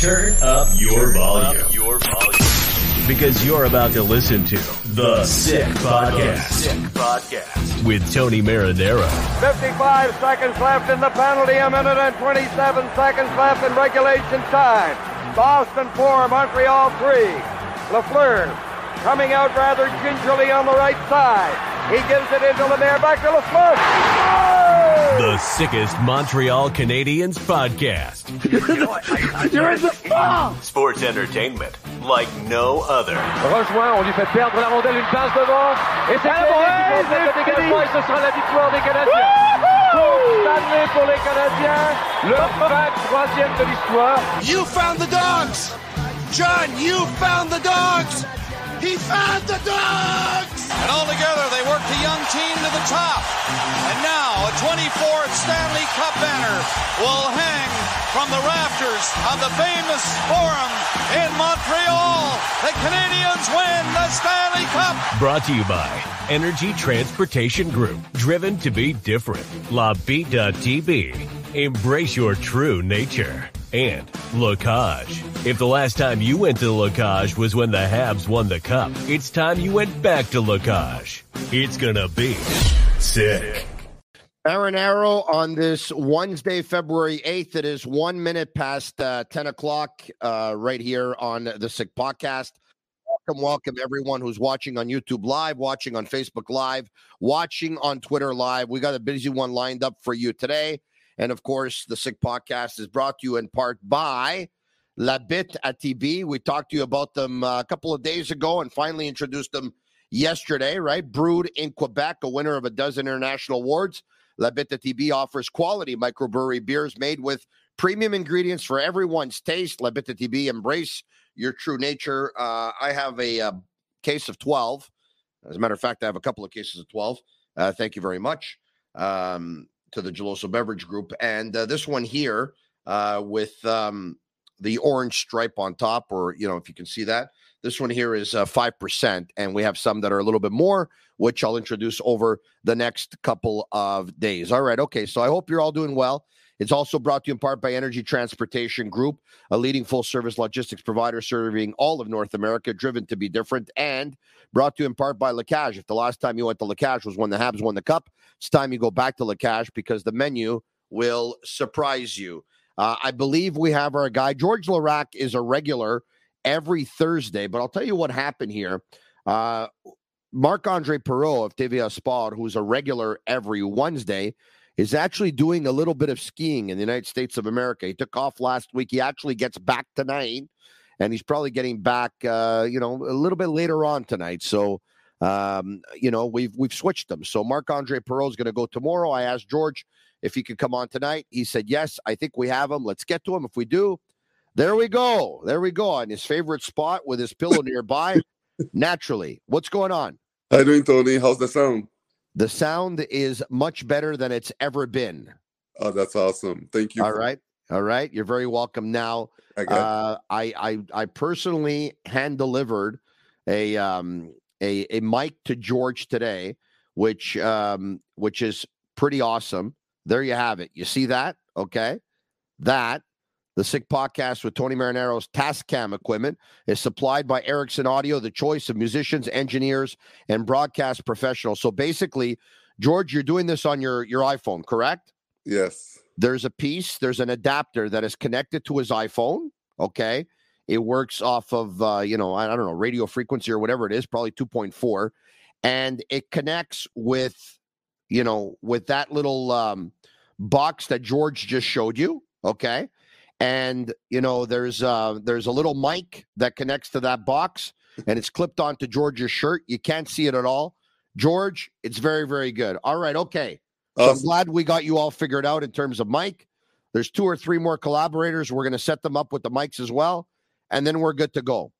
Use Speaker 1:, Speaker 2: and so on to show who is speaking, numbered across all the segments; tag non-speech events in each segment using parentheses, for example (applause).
Speaker 1: Turn up your volume. Your volume. Because you're about to listen to The Sick Podcast. Sick Podcast. With Tony Marinaro.
Speaker 2: 55 seconds left in the penalty, a minute and 27 seconds left in regulation time. Boston 4, Montreal 3. Lafleur coming out rather gingerly on the right side. He gives it into Lemaire, back to Lafleur.
Speaker 1: The sickest Montreal Canadiens podcast. (laughs)
Speaker 2: You're in the spot!
Speaker 1: Sports entertainment like no other.
Speaker 2: Rejoint, on lui fait perdre la rondelle, une passe devant. Et c'est Canadien qui complète le dégagement et ce sera la victoire des Canadiens. Coupe Stanley pour les Canadiens, le 23e de l'histoire.
Speaker 3: You found the dogs! John, you found the dogs! He found the dogs!
Speaker 4: And all together, they worked the young team to the top. And now, a 24th Stanley Cup banner will hang from the rafters of the famous Forum in Montreal. The Canadians win the Stanley Cup.
Speaker 1: Brought to you by Energy Transportation Group. Driven to be different. La TV. Embrace your true nature. And La Cage. If the last time you went to La Cage was when the Habs won the cup, it's time you went back to La Cage. It's gonna be sick.
Speaker 5: Aaron Arrow on this Wednesday, February 8th. It is one minute past uh, 10 o'clock uh, right here on the Sick Podcast. Welcome, welcome everyone who's watching on YouTube Live, watching on Facebook Live, watching on Twitter Live. We got a busy one lined up for you today. And of course, the Sick Podcast is brought to you in part by La Bitt à Tibi. We talked to you about them uh, a couple of days ago and finally introduced them yesterday, right? Brewed in Quebec, a winner of a dozen international awards. La Bitt à Tibi offers quality microbrewery beers made with premium ingredients for everyone's taste. La Bitt à Tibi, embrace your true nature. Uh, I have a, uh case of 12. As a matter of fact, I have a couple of cases of 12. Uh, thank you very much. Um, to the Geloso Beverage Group. And uh, this one here uh, with um, the orange stripe on top, or, you know, if you can see that, this one here is uh, 5%. And we have some that are a little bit more, which I'll introduce over the next couple of days. All right. Okay. So I hope you're all doing well. It's also brought to you in part by Energy Transportation Group, a leading full service logistics provider serving all of North America, driven to be different, and brought to you in part by La Cage. If the last time you went to La Cage was when the Habs won the Cup, it's time you go back to La Cage because the menu will surprise you. Uh, I believe we have our guy, George Laraque, is a regular every Thursday, but I'll tell you what happened here. Uh, Marc Andre Perreault of TVA Sport, who's a regular every Wednesday, is actually doing a little bit of skiing in the United States of America. He took off last week. He actually gets back tonight, and he's probably getting back, uh, you know, a little bit later on tonight. So, um, you know, we've we've switched them. So Marc Andre Perreault is going to go tomorrow. I asked George if he could come on tonight. He said yes. I think we have him. Let's get to him. If we do, there we go. There we go on his favorite spot with his pillow nearby. Naturally, what's going on?
Speaker 6: How you doing, Tony? How's the sound?
Speaker 5: The sound is much better than it's ever been.
Speaker 6: Oh, that's awesome. Thank you.
Speaker 5: All right. All right. You're very welcome. Now,
Speaker 6: I
Speaker 5: uh, I, I I personally hand delivered a um a, a mic to George today, which um which is pretty awesome. There you have it. You see that? Okay. That the Sick Podcast with Tony Marinaro's Tascam equipment is supplied by Erikson Audio, the choice of musicians, engineers, and broadcast professionals. So basically, George, you're doing this on your your iPhone, correct?
Speaker 6: yes.
Speaker 5: there's a piece, there's an adapter that is connected to his iPhone. Okay. It works off of, uh, you know, I, I don't know, radio frequency or whatever it is, probably 2.4. And it connects with, you know, with that little um, box that George just showed you. Okay. And, you know, there's uh, there's a little mic that connects to that box and it's clipped onto George's shirt. You can't see it at all. George, it's very, very good. All right. Okay. So I'm glad we got you all figured out in terms of mic. There's two or three more collaborators. We're going to set them up with the mics as well, and then we're good to go.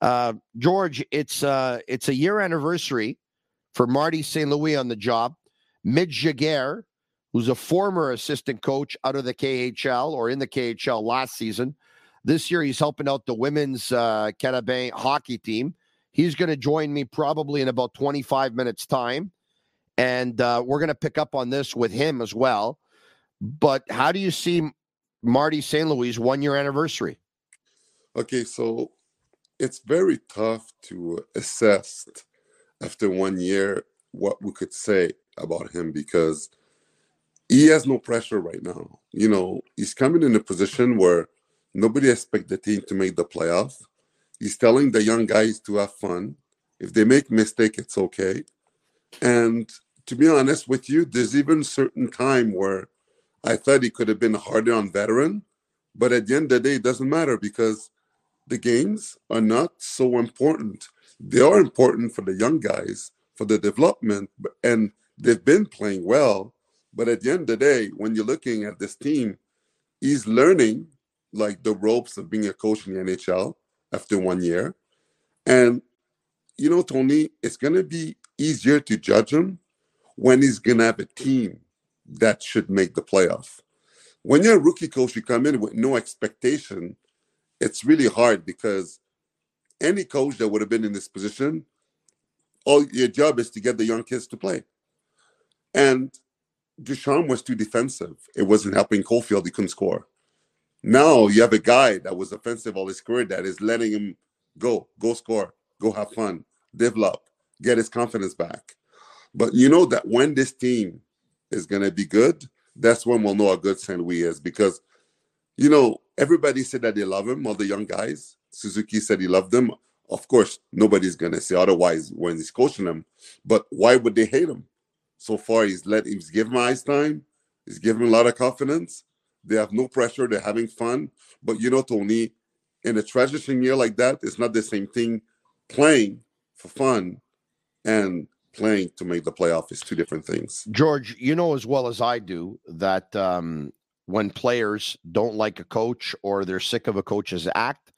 Speaker 5: Uh, George, it's uh, it's a year anniversary for Marty St. Louis on the job. Mitch Giguere, who's a former assistant coach out of the KHL or in the KHL last season, this year he's helping out the women's uh, Carabin hockey team. He's going to join me probably in about 25 minutes time and uh, we're going to pick up on this with him as well. But how do you see Marty St. Louis' one year anniversary?
Speaker 6: Okay, so it's very tough to assess after one year what we could say about him because he has no pressure right now. You know, he's coming in a position where nobody expects the team to make the playoff. He's telling the young guys to have fun. If they make mistake, it's okay. And to be honest with you, there's even certain time where I thought he could have been harder on veteran, but at the end of the day, it doesn't matter because the games are not so important. They are important for the young guys for the development, and they've been playing well. But at the end of the day, when you're looking at this team, he's learning like the ropes of being a coach in the NHL after one year. And you know, Tony, it's gonna be easier to judge him when he's gonna have a team that should make the playoff. When you're a rookie coach, you come in with no expectation. It's really hard because any coach that would have been in this position, all your job is to get the young kids to play. And Ducharme was too defensive. It wasn't helping Caufield. He couldn't score. Now you have a guy that was offensive all his career that is letting him go, go score, go have fun, develop, get his confidence back. But you know that when this team is going to be good, that's when we'll know how good St. Louis is because, you know, everybody said that they love him, all the young guys. Suzuki said he loved them. Of course, nobody's going to say otherwise when he's coaching them. But why would they hate him? So far, he's let he's given him ice time. He's given a lot of confidence. They have no pressure. They're having fun. But you know, Tony, in a transition year like that, it's not the same thing. Playing for fun and playing to make the playoff is two different things.
Speaker 5: George, you know as well as I do that um, when players don't like a coach or they're sick of a coach's act,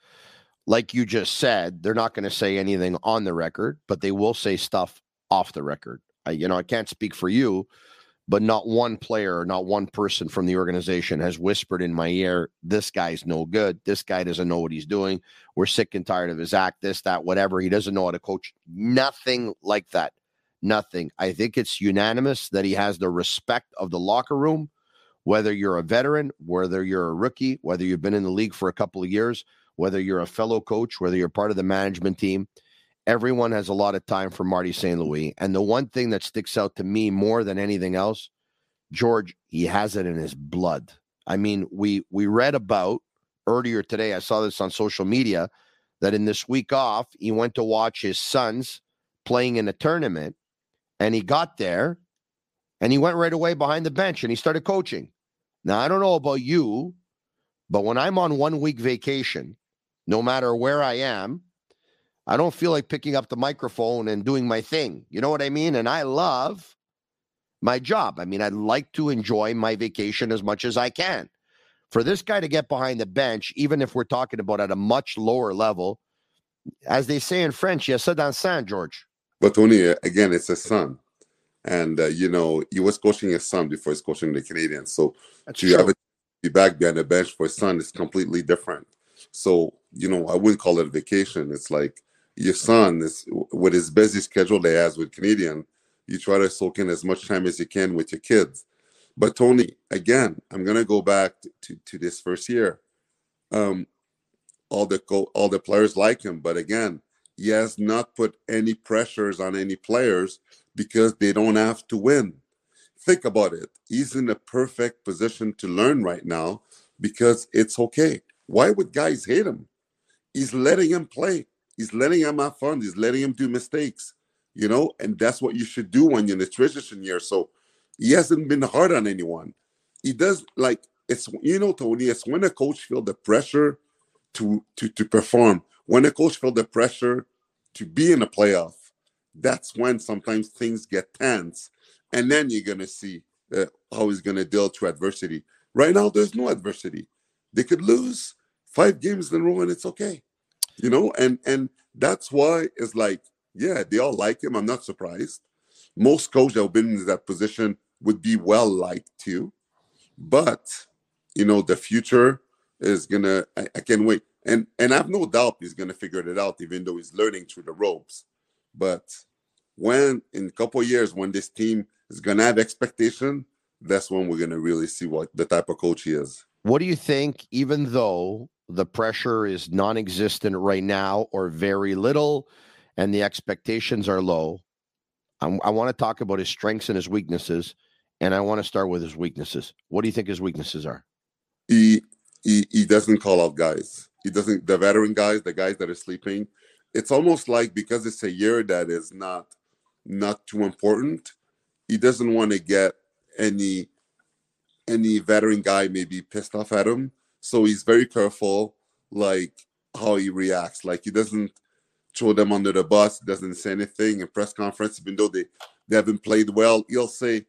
Speaker 5: like you just said, they're not going to say anything on the record, but they will say stuff off the record. I, you know, I can't speak for you, but not one player, not one person from the organization has whispered in my ear, this guy's no good. This guy doesn't know what he's doing. We're sick and tired of his act, this, that, whatever. He doesn't know how to coach. Nothing like that. Nothing. I think it's unanimous that he has the respect of the locker room, whether you're a veteran, whether you're a rookie, whether you've been in the league for a couple of years, whether you're a fellow coach, whether you're part of the management team everyone has a lot of time for Marty St. Louis. And the one thing that sticks out to me more than anything else, George, he has it in his blood. I mean, we we read about earlier today, I saw this on social media, that in this week off, he went to watch his sons playing in a tournament, and he got there and he went right away behind the bench and he started coaching. Now, I don't know about you, but when I'm on one week vacation, no matter where I am, I don't feel like picking up the microphone and doing my thing. You know what I mean? And I love my job. I mean, I'd like to enjoy my vacation as much as I can. For this guy to get behind the bench, even if we're talking about at a much lower level, as they say in French, yes, dans sang, George.
Speaker 6: But Tony, uh, again, it's a son. And, uh, you know, he was coaching his son before he's coaching the Canadians. So
Speaker 5: That's
Speaker 6: to
Speaker 5: true.
Speaker 6: have be back behind the bench for his son is completely different. So, you know, I wouldn't call it a vacation. It's like your son is with his busy schedule they has with Canadian, you try to soak in as much time as you can with your kids. But Tony, again, I'm gonna go back to, to this first year. Um, all the co- all the players like him, but again, he has not put any pressures on any players because they don't have to win. think about it. He's in a perfect position to learn right now because it's okay. Why would guys hate him? He's letting him play. He's letting him have fun. He's letting him do mistakes, you know, and that's what you should do when you're in the transition year. So he hasn't been hard on anyone. He does like it's you know, Tony, it's when a coach feel the pressure to to to perform, when a coach feel the pressure to be in a playoff, that's when sometimes things get tense, and then you're gonna see uh, how he's gonna deal to adversity. Right now, there's no adversity. They could lose five games in a row, and it's okay, you know. And and that's why it's like, yeah, they all like him. I'm not surprised. Most coaches that have been in that position would be well liked too, but you know, the future is gonna. I, I can't wait, and and I have no doubt he's gonna figure it out, even though he's learning through the ropes. But when in a couple years, when this team is gonna have expectation, that's when we're gonna really see what the type of coach he is.
Speaker 5: What do you think? Even though the pressure is non-existent right now, or very little, and the expectations are low, I'm, i want to talk about his strengths and his weaknesses, and I want to start with his weaknesses. What do you think his weaknesses are?
Speaker 6: He he he doesn't call out guys. He doesn't the veteran guys, the guys that are sleeping. It's almost like because it's a year that is not not too important, he doesn't want to get any any veteran guy maybe pissed off at him. So he's very careful, like how he reacts. Like he doesn't throw them under the bus, doesn't say anything in press conference, even though they, they haven't played well. He'll say,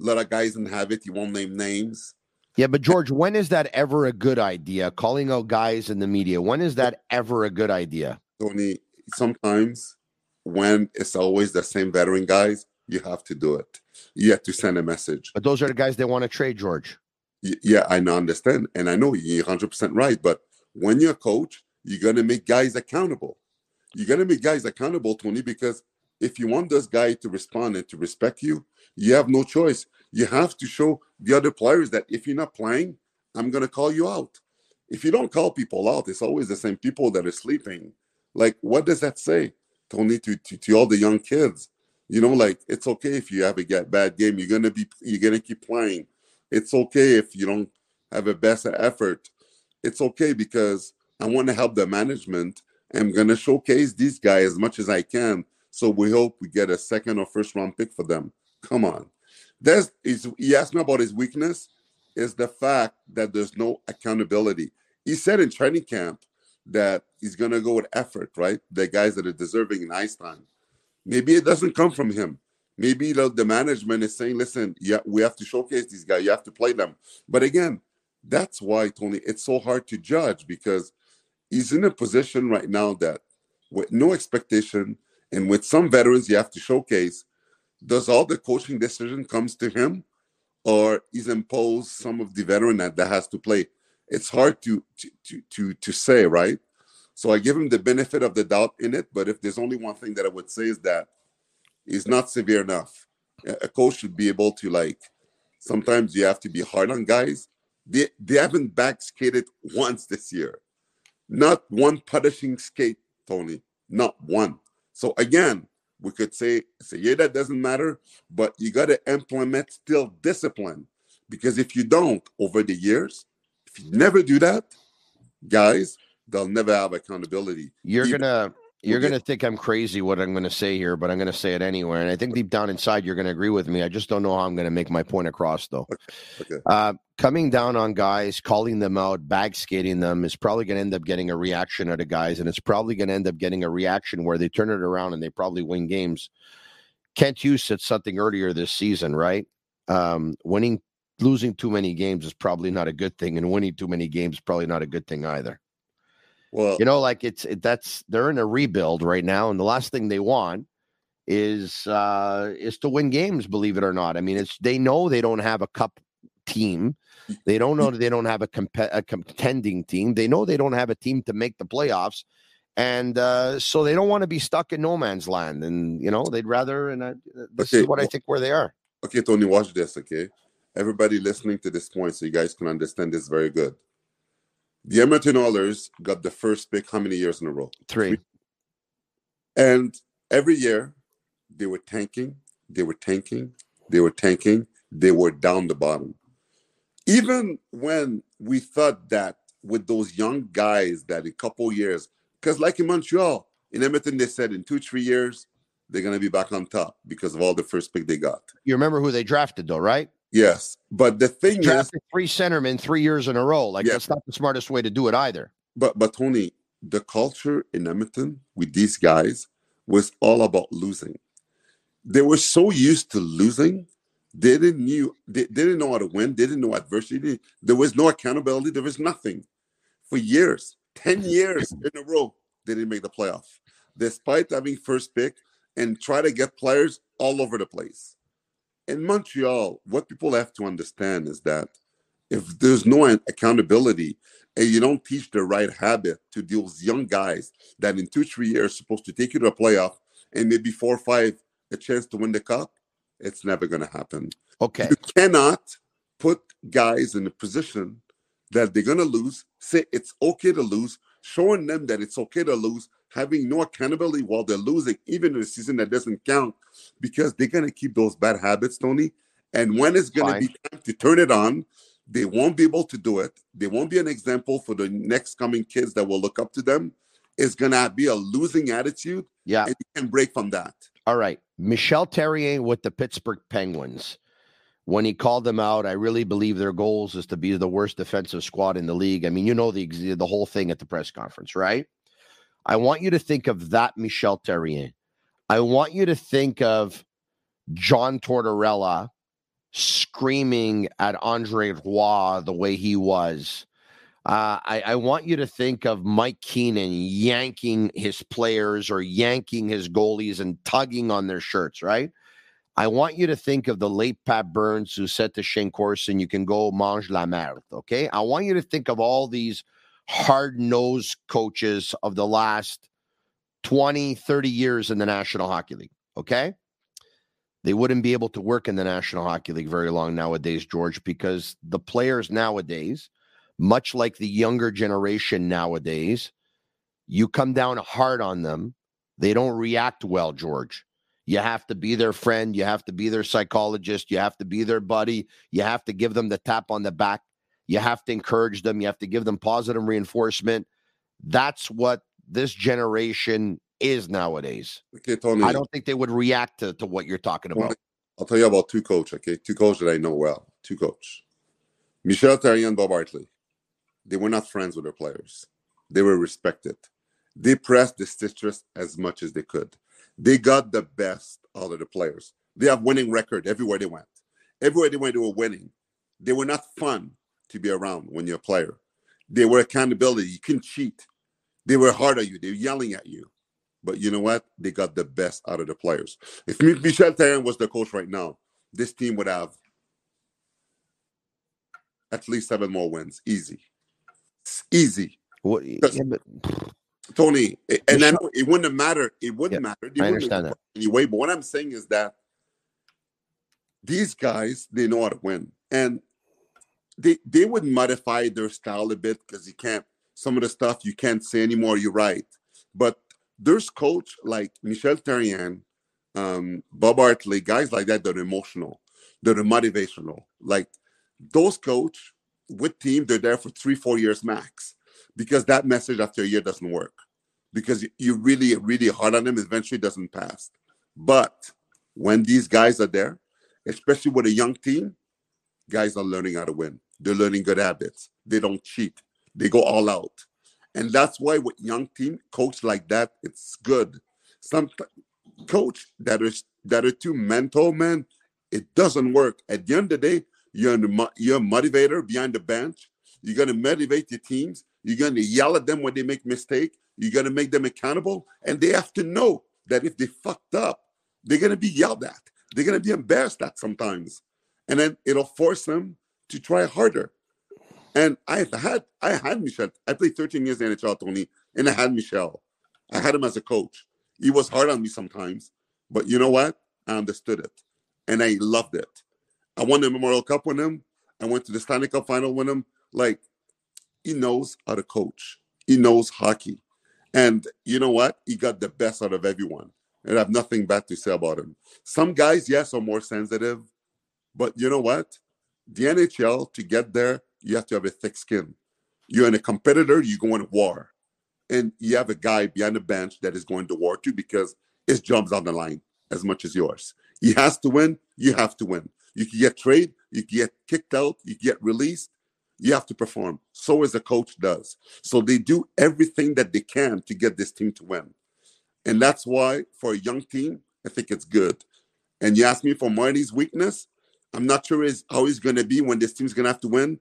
Speaker 6: let our guys didn't have it. He won't name names.
Speaker 5: Yeah, but George, when is that ever a good idea? Calling out guys in the media. When is that ever a good idea?
Speaker 6: Tony, sometimes when it's always the same veteran guys, you have to do it. You have to send a message.
Speaker 5: But those are the guys they want to trade, George.
Speaker 6: Yeah, I understand. And I know you're 100% right. But when you're a coach, you're going to make guys accountable. You're going to make guys accountable, Tony, because if you want this guy to respond and to respect you, you have no choice. You have to show the other players that if you're not playing, I'm going to call you out. If you don't call people out, it's always the same people that are sleeping. Like, what does that say, Tony, to, to, to all the young kids? You know, like it's okay if you have a bad game. You're gonna be you're gonna keep playing. It's okay if you don't have a best effort. It's okay because I want to help the management. I'm gonna showcase these guys as much as I can. So we hope we get a second or first round pick for them. Come on. Is he asked me about his weakness is the fact that there's no accountability. He said in training camp that he's gonna go with effort, right? The guys that are deserving in ice time. Maybe it doesn't come from him. Maybe the, the management is saying, listen, yeah, we have to showcase these guys. You have to play them. But again, that's why, Tony, it's so hard to judge because he's in a position right now that with no expectation and with some veterans you have to showcase, does all the coaching decision comes to him or he's imposed some of the veteran that, that has to play? It's hard to, to to to to say, right? So I give him the benefit of the doubt in it. But if there's only one thing that I would say is that he's not severe enough. A coach should be able to like. Sometimes you have to be hard on guys. They they haven't back skated once this year, not one punishing skate, Tony, not one. So again, we could say it's a year that doesn't matter, but you got to implement still discipline because if you don't over the years, if you never do that, guys, they'll never have accountability.
Speaker 5: You're Even, gonna you're gonna think I'm crazy what I'm gonna say here, but I'm gonna say it anyway. And I think deep down inside you're gonna agree with me. I just don't know how I'm gonna make my point across though. Okay. okay. Uh, coming down on guys, calling them out, bag skating them is probably gonna end up getting a reaction out of guys, and it's probably gonna end up getting a reaction where they turn it around and they probably win games. Kent Hughes said something earlier this season, right? Um, winning losing too many games is probably not a good thing, and winning too many games is probably not a good thing either. Well, you know, like it's it, that's they're in a rebuild right now, and the last thing they want is uh is to win games. Believe it or not, I mean, it's they know they don't have a cup team. They don't know that they don't have a, comp- a contending team. They know they don't have a team to make the playoffs, and uh, so they don't want to be stuck in no man's land. And you know, they'd rather. And I, this okay. is what I think where they are.
Speaker 6: Okay, Tony, watch this. Okay, everybody listening to this point, so you guys can understand this very good. The Edmonton Oilers got the first pick how many years in a row?
Speaker 5: Three. Three.
Speaker 6: And every year they were tanking, they were tanking, they were tanking. they were down the bottom. Even when we thought that with those young guys that a couple years, because like in Montreal, in Edmonton, they said in two, three years, they're going to be back on top because of all the first pick they got.
Speaker 5: You remember who they drafted, though, right?
Speaker 6: Yes. But the thing
Speaker 5: drafted
Speaker 6: is,
Speaker 5: three centermen three years in a row. Like, that's not the smartest way to do it either.
Speaker 6: but but Tony, the culture in Edmonton with these guys was all about losing. They were so used to losing, they didn't knew they, they didn't know how to win. They didn't know adversity. There was no accountability. There was nothing for years, ten (laughs) years in a row. They didn't make the playoff, despite having first pick and try to get players all over the place. In Montreal, what people have to understand is that if there's no accountability and you don't teach the right habit to those young guys that in two, three years supposed to take you to a playoff and maybe four or five a chance to win the cup, it's never going to happen.
Speaker 5: Okay.
Speaker 6: You cannot put guys in a position that they're going to lose, say it's okay to lose, showing them that it's okay to lose, having no accountability while they're losing, even in a season that doesn't count, because they're going to keep those bad habits, Tony. And when it's going to be time to turn it on, they won't be able to do it. They won't be an example for the next coming kids that will look up to them. It's going to be a losing attitude,
Speaker 5: Yeah.
Speaker 6: and you can break from that.
Speaker 5: All right. Michel Therrien with the Pittsburgh Penguins. When he called them out, I really believe their goals is to be the worst defensive squad in the league. I mean, you know the the whole thing at the press conference, right? I want you to think of that Michel Therrien. I want you to think of John Tortorella screaming at Andre Roy the way he was. Uh, I, I want you to think of Mike Keenan yanking his players or yanking his goalies and tugging on their shirts, right? I want you to think of the late Pat Burns who said to Shayne Corson, you can go mange la merde, okay? I want you to think of all these hard-nosed coaches of the last 20, 30 years in the National Hockey League, okay? They wouldn't be able to work in the National Hockey League very long nowadays, George, because the players nowadays, much like the younger generation nowadays, you come down hard on them. They don't react well, George. You have to be their friend. You have to be their psychologist. You have to be their buddy. You have to give them the tap on the back. You have to encourage them. You have to give them positive reinforcement. That's what this generation is nowadays.
Speaker 6: Okay, Tony.
Speaker 5: I don't think they would react to, to what you're talking about.
Speaker 6: I'll tell you about two coach, okay? Two coach that I know well. Two coach. Michel Therrien and Bob Hartley. They were not friends with their players. They were respected. They pressed the citrus as much as they could. They got the best out of the players. They have winning record everywhere they went. Everywhere they went, they were winning. They were not fun to be around when you're a player. They were accountability. You couldn't cheat. They were hard on you. They were yelling at you. But you know what? They got the best out of the players. If Mi- Michel Therrien was the coach right now, this team would have at least seven more wins. Easy. It's easy.
Speaker 5: What, yeah, but
Speaker 6: Tony, and then it wouldn't have mattered. It wouldn't
Speaker 5: Yeah,
Speaker 6: matter. They
Speaker 5: I
Speaker 6: wouldn't
Speaker 5: understand that.
Speaker 6: Anyway, but what I'm saying is that these guys, they know how to win. And they they would modify their style a bit because you can't some of the stuff you can't say anymore, you're right. But there's coach like Michel Therrien, um, Bob Hartley, guys like that are emotional, that are motivational. Like those coach with team, they're there for three, four years max because that message after a year doesn't work because you- you really, really hard on them, eventually doesn't pass. But when these guys are there, especially with a young team, guys are learning how to win. They're learning good habits. They don't cheat. They go all out. And that's why with young team, coach like that, it's good. Some coach that is that are too mental, man, it doesn't work. At the end of the day, you're you're a motivator behind the bench. You're gonna motivate your teams. You're gonna yell at them when they make mistake. You're gonna make them accountable, and they have to know that if they fucked up, they're gonna be yelled at. They're gonna be embarrassed at sometimes, and then it'll force them to try harder. And I've had I had Michel. I played 13 years in NHL, Tony, and I had Michel. I had him as a coach. He was hard on me sometimes, but you know what? I understood it, and I loved it. I won the Memorial Cup with him. I went to the Stanley Cup final with him. Like he knows how to coach. He knows hockey, and you know what? He got the best out of everyone. And I have nothing bad to say about him. Some guys, yes, are more sensitive, But you know what? The NHL, to get there, you have to have a thick skin. You're in a competitor, you go in war. And you have a guy behind the bench that is going to war too because his job's on the line as much as yours. He has to win, you have to win. You can get trade, you can get kicked out, you get released, you have to perform. So as a coach does. So they do everything that they can to get this team to win. And that's why for a young team, I think it's good. And you ask me for Marty's weakness, I'm not sure is how he's going to be when this team's going to have to win,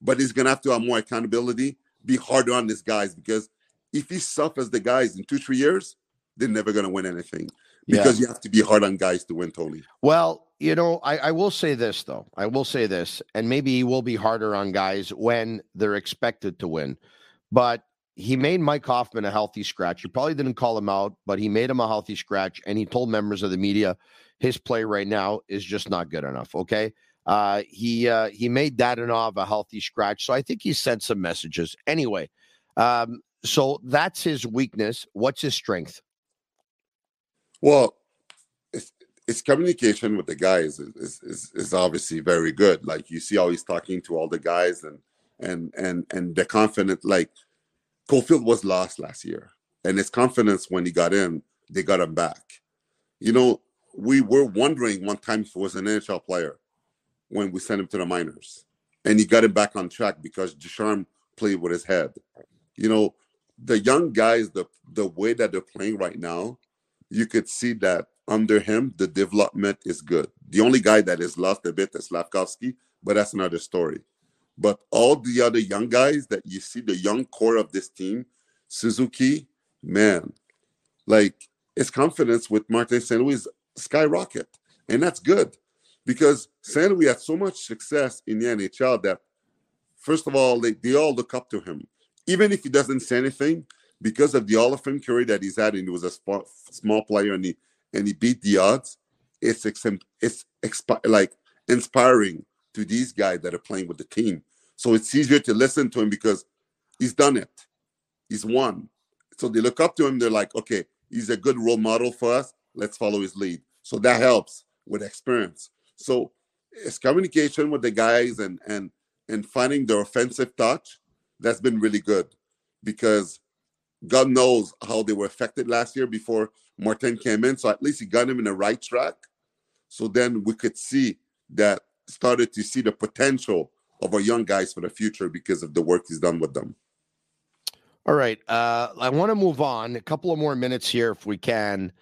Speaker 6: but he's going to have to have more accountability, be harder on these guys because if he suffers the guys in two, three years, they're never going to win anything because yeah. you have to be hard on guys to win, Tony.
Speaker 5: Well, you know, I, I will say this though. I will say this, and maybe he will be harder on guys when they're expected to win. But he made Mike Hoffman a healthy scratch. He probably didn't call him out, but he made him a healthy scratch, and he told members of the media his play right now is just not good enough. Okay. Uh, he uh, he made Dadonov a healthy scratch, so I think he sent some messages. Anyway, um, so that's his weakness. What's his strength?
Speaker 6: Well, it's, it's communication with the guys is, is, is obviously very good. Like you see how he's talking to all the guys and and and and the confident. Like Caufield was lost last year, and his confidence when he got in, they got him back. You know, we were wondering one time if he was an NHL player when we sent him to the minors, and he got him back on track because Ducharme played with his head. You know, the young guys, the the way that they're playing right now, you could see that under him the development is good. The only guy that has lost a bit is Slafkovsky, but that's another story. But all the other young guys that you see, the young core of this team, Suzuki, man, like his confidence with Martin St. Louis skyrocket. And that's good because St. Louis had so much success in the NHL that, first of all, they, they all look up to him. Even if he doesn't say anything, because of the Hall of Fame career that he's had, and he was a small, small player and he and he beat the odds. It's it's expi- like inspiring to these guys that are playing with the team. So it's easier to listen to him because he's done it. He's won. So they look up to him. They're like, okay, he's a good role model for us. Let's follow his lead. So that helps with experience. So it's communication with the guys and and and finding the offensive touch. That's been really good because God knows how they were affected last year before Martin came in. So at least he got him in the right track. So then we could see that started to see the potential of our young guys for the future because of the work he's done with them.
Speaker 5: All right. Uh, I want to move on. A couple of more minutes here, if we can.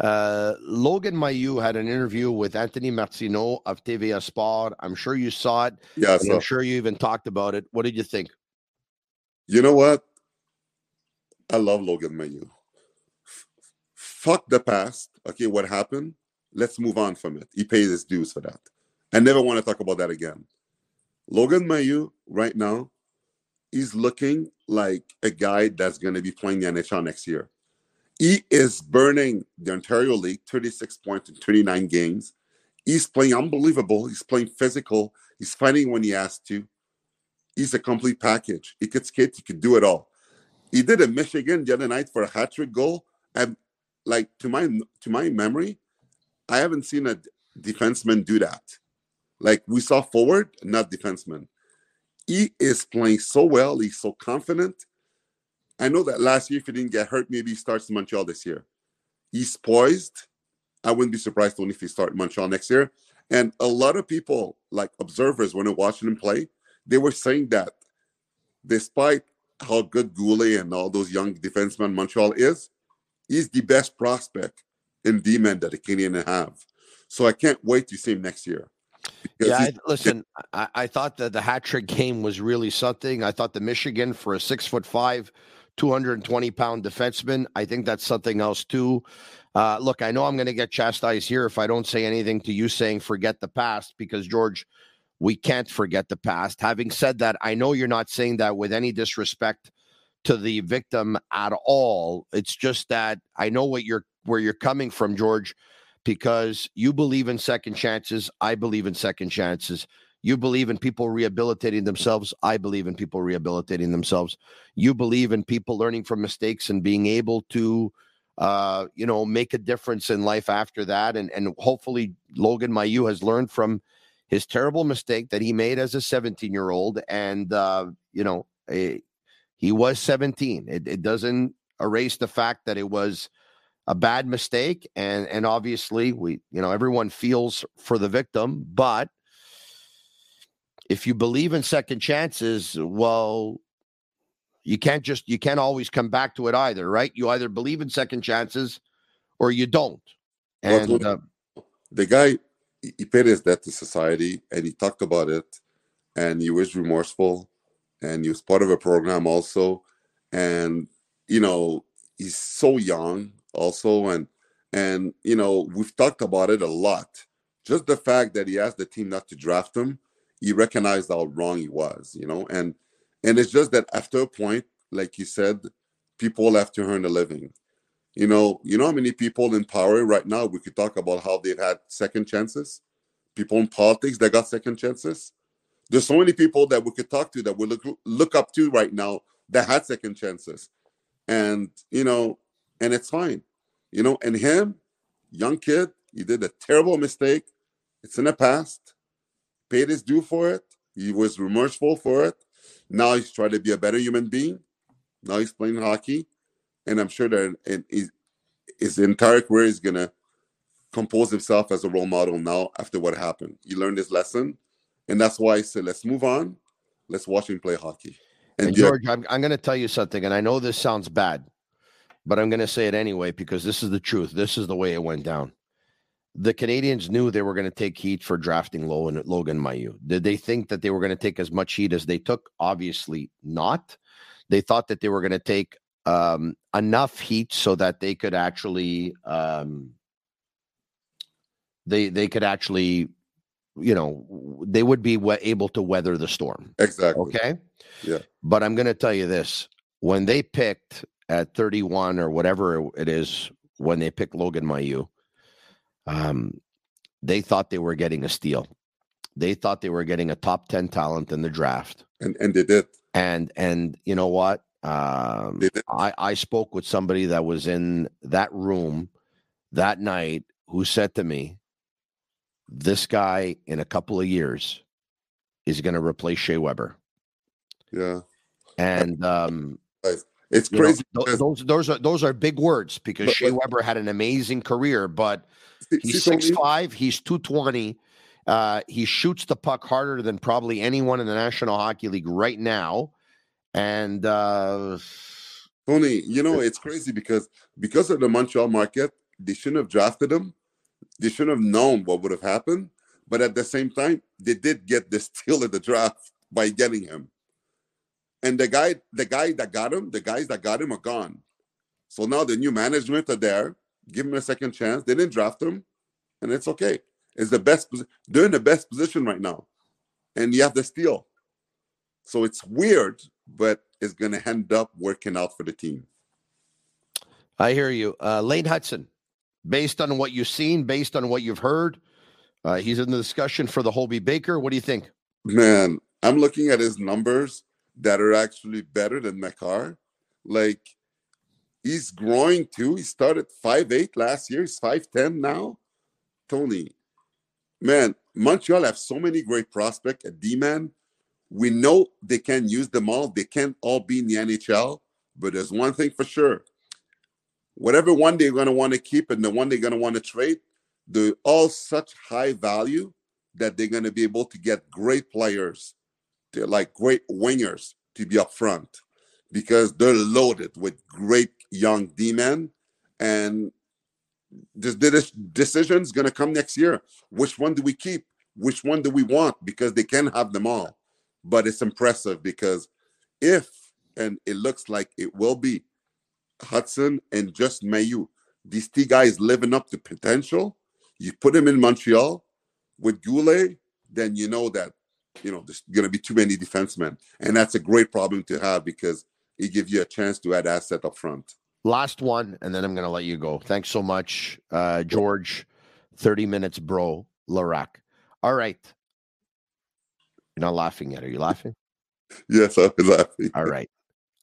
Speaker 5: Uh, Logan Mailloux had an interview with Anthony Martineau of TVA Sport. I'm sure you saw it.
Speaker 6: Yeah,
Speaker 5: I'm sure you even talked about it. What did you think?
Speaker 6: You know what? I love Logan Mailloux. F- fuck the past. Okay, what happened? Let's move on from it. He paid his dues for that. I never want to talk about that again. Logan Mailloux, right now, he's looking like a guy that's going to be playing the NHL next year. He is burning the Ontario League 36 points in 29 games. He's playing unbelievable. He's playing physical. He's fighting when he has to. He's a complete package. He could skate. He could do it all. He did a Michigan the other night for a hat trick goal. And like to my to my memory, I haven't seen a defenseman do that. Like we saw forward, not defenseman. He is playing so well. He's so confident. I know that last year, if he didn't get hurt, maybe he starts in Montreal this year. He's poised. I wouldn't be surprised only if he starts Montreal next year. And a lot of people, like observers, when they're watching him play, they were saying that despite how good Guhle and all those young defensemen Montreal is, he's the best prospect in D-men that the Canadiens have. So I can't wait to see him next year.
Speaker 5: Yeah, I, listen, I, I, thought that the hat trick game was really something. I thought the Michigan for a six foot five, 220 pound defenseman, I think that's something else too. Uh, look, I know I'm going to get chastised here if I don't say anything to you saying forget the past because, George, we can't forget the past. Having said that, I know you're not saying that with any disrespect to the victim at all. It's just that I know what you're where you're coming from, George because you believe in second chances. I believe in second chances. You believe in people rehabilitating themselves. I believe in people rehabilitating themselves. You believe in people learning from mistakes and being able to, uh, you know, make a difference in life after that. And and hopefully Logan Mailloux has learned from his terrible mistake that he made as a 17 year old. And, uh, you know, eh, he was 17. It, it doesn't erase the fact that it was a bad mistake. And, and obviously, we, you know, everyone feels for the victim. But if you believe in second chances, well, you can't just, you can't always come back to it either, right? You either believe in second chances or you don't. And uh,
Speaker 6: the guy, he paid his debt to society and he talked about it and he was remorseful and he was part of a program also. And, you know, he's so young also. And, and, you know, we've talked about it a lot. Just the fact that he asked the team not to draft him, he recognized how wrong he was, you know, and, and it's just that after a point, like you said, people have to earn a living you know, you know how many people in power right now we could talk about how they've had second chances. People in politics that got second chances. There's so many people that we could talk to that we look look up to right now that had second chances. And you know, and it's fine. You know, and him, young kid, he did a terrible mistake. It's in the past. Paid his due for it. He was remorseful for it. Now he's trying to be a better human being. Now he's playing hockey and I'm sure that in, his, his entire career is gonna compose himself as a role model now after what happened. He learned his lesson, and that's why I said, let's move on. Let's watch him play hockey.
Speaker 5: And, and George, I'm, I'm going to tell you something, and I know this sounds bad, but I'm going to say it anyway because this is the truth. This is the way it went down. The Canadians knew they were going to take heat for drafting Logan, Logan Mailloux. Did they think that they were going to take as much heat as they took? Obviously not. They thought that they were going to take um, enough heat so that they could actually um, they they could actually you know they would be able to weather the storm
Speaker 6: exactly
Speaker 5: okay
Speaker 6: yeah
Speaker 5: but i'm going to tell you this when they picked at 31 or whatever it is when they picked logan mailloux um, they thought they were getting a steal. They thought they were getting a top 10 talent in the draft.
Speaker 6: And and they did.
Speaker 5: And and you know what? Um, I, I spoke with somebody that was in that room that night who said to me, This guy in a couple of years is going to replace Shea Weber.
Speaker 6: Yeah.
Speaker 5: And um,
Speaker 6: it's crazy.
Speaker 5: Know, those, those are those are big words because but, Shea but, Weber had an amazing career, but he's six five, he's two twenty. Uh, he shoots the puck harder than probably anyone in the National Hockey League right now. And uh,
Speaker 6: Tony, you know, it's crazy because because of the Montreal market, they shouldn't have drafted him. They shouldn't have known what would have happened. But at the same time, they did get the (laughs) steal of the draft by getting him. And the guy, the guy that got him, the guys that got him are gone. So now the new management are there. Give him a second chance. They didn't draft him, and it's okay. It's the best. They're in the best position right now, and you have the steal. So it's weird but it's going to end up working out for the team.
Speaker 5: I hear you. Uh, Lane Hutson based on what you've seen, based on what you've heard, uh, he's in the discussion for the Hobey Baker. What do you think?
Speaker 6: Man, I'm looking at his numbers that are actually better than Makar. Like, he's growing too. He started five eight last year. He's 5'10 now. Tony, man, Montreal have so many great prospects at D-man we know they can use them all. They can't all be in the NHL, but there's one thing for sure. Whatever one they're going to want to keep and the one they're going to want to trade, they're all such high value that they're going to be able to get great players. They're like great wingers to be up front because they're loaded with great young D-men. And this, this decision is going to come next year. Which one do we keep? Which one do we want? Because they can have them all but it's impressive because if and it looks like it will be Hutson and just Mailloux, these two guys living up to potential. You put them in Montreal with Guhle, then you know that you know there's going to be too many defensemen, and that's a great problem to have because it gives you a chance to add asset up front.
Speaker 5: Last one, and then I'm going to let you go. Thanks so much, uh, George. Thirty minutes, bro. Laraque. All right. You're not laughing yet. Are you laughing? (laughs)
Speaker 6: yes, I'm laughing.
Speaker 5: All right.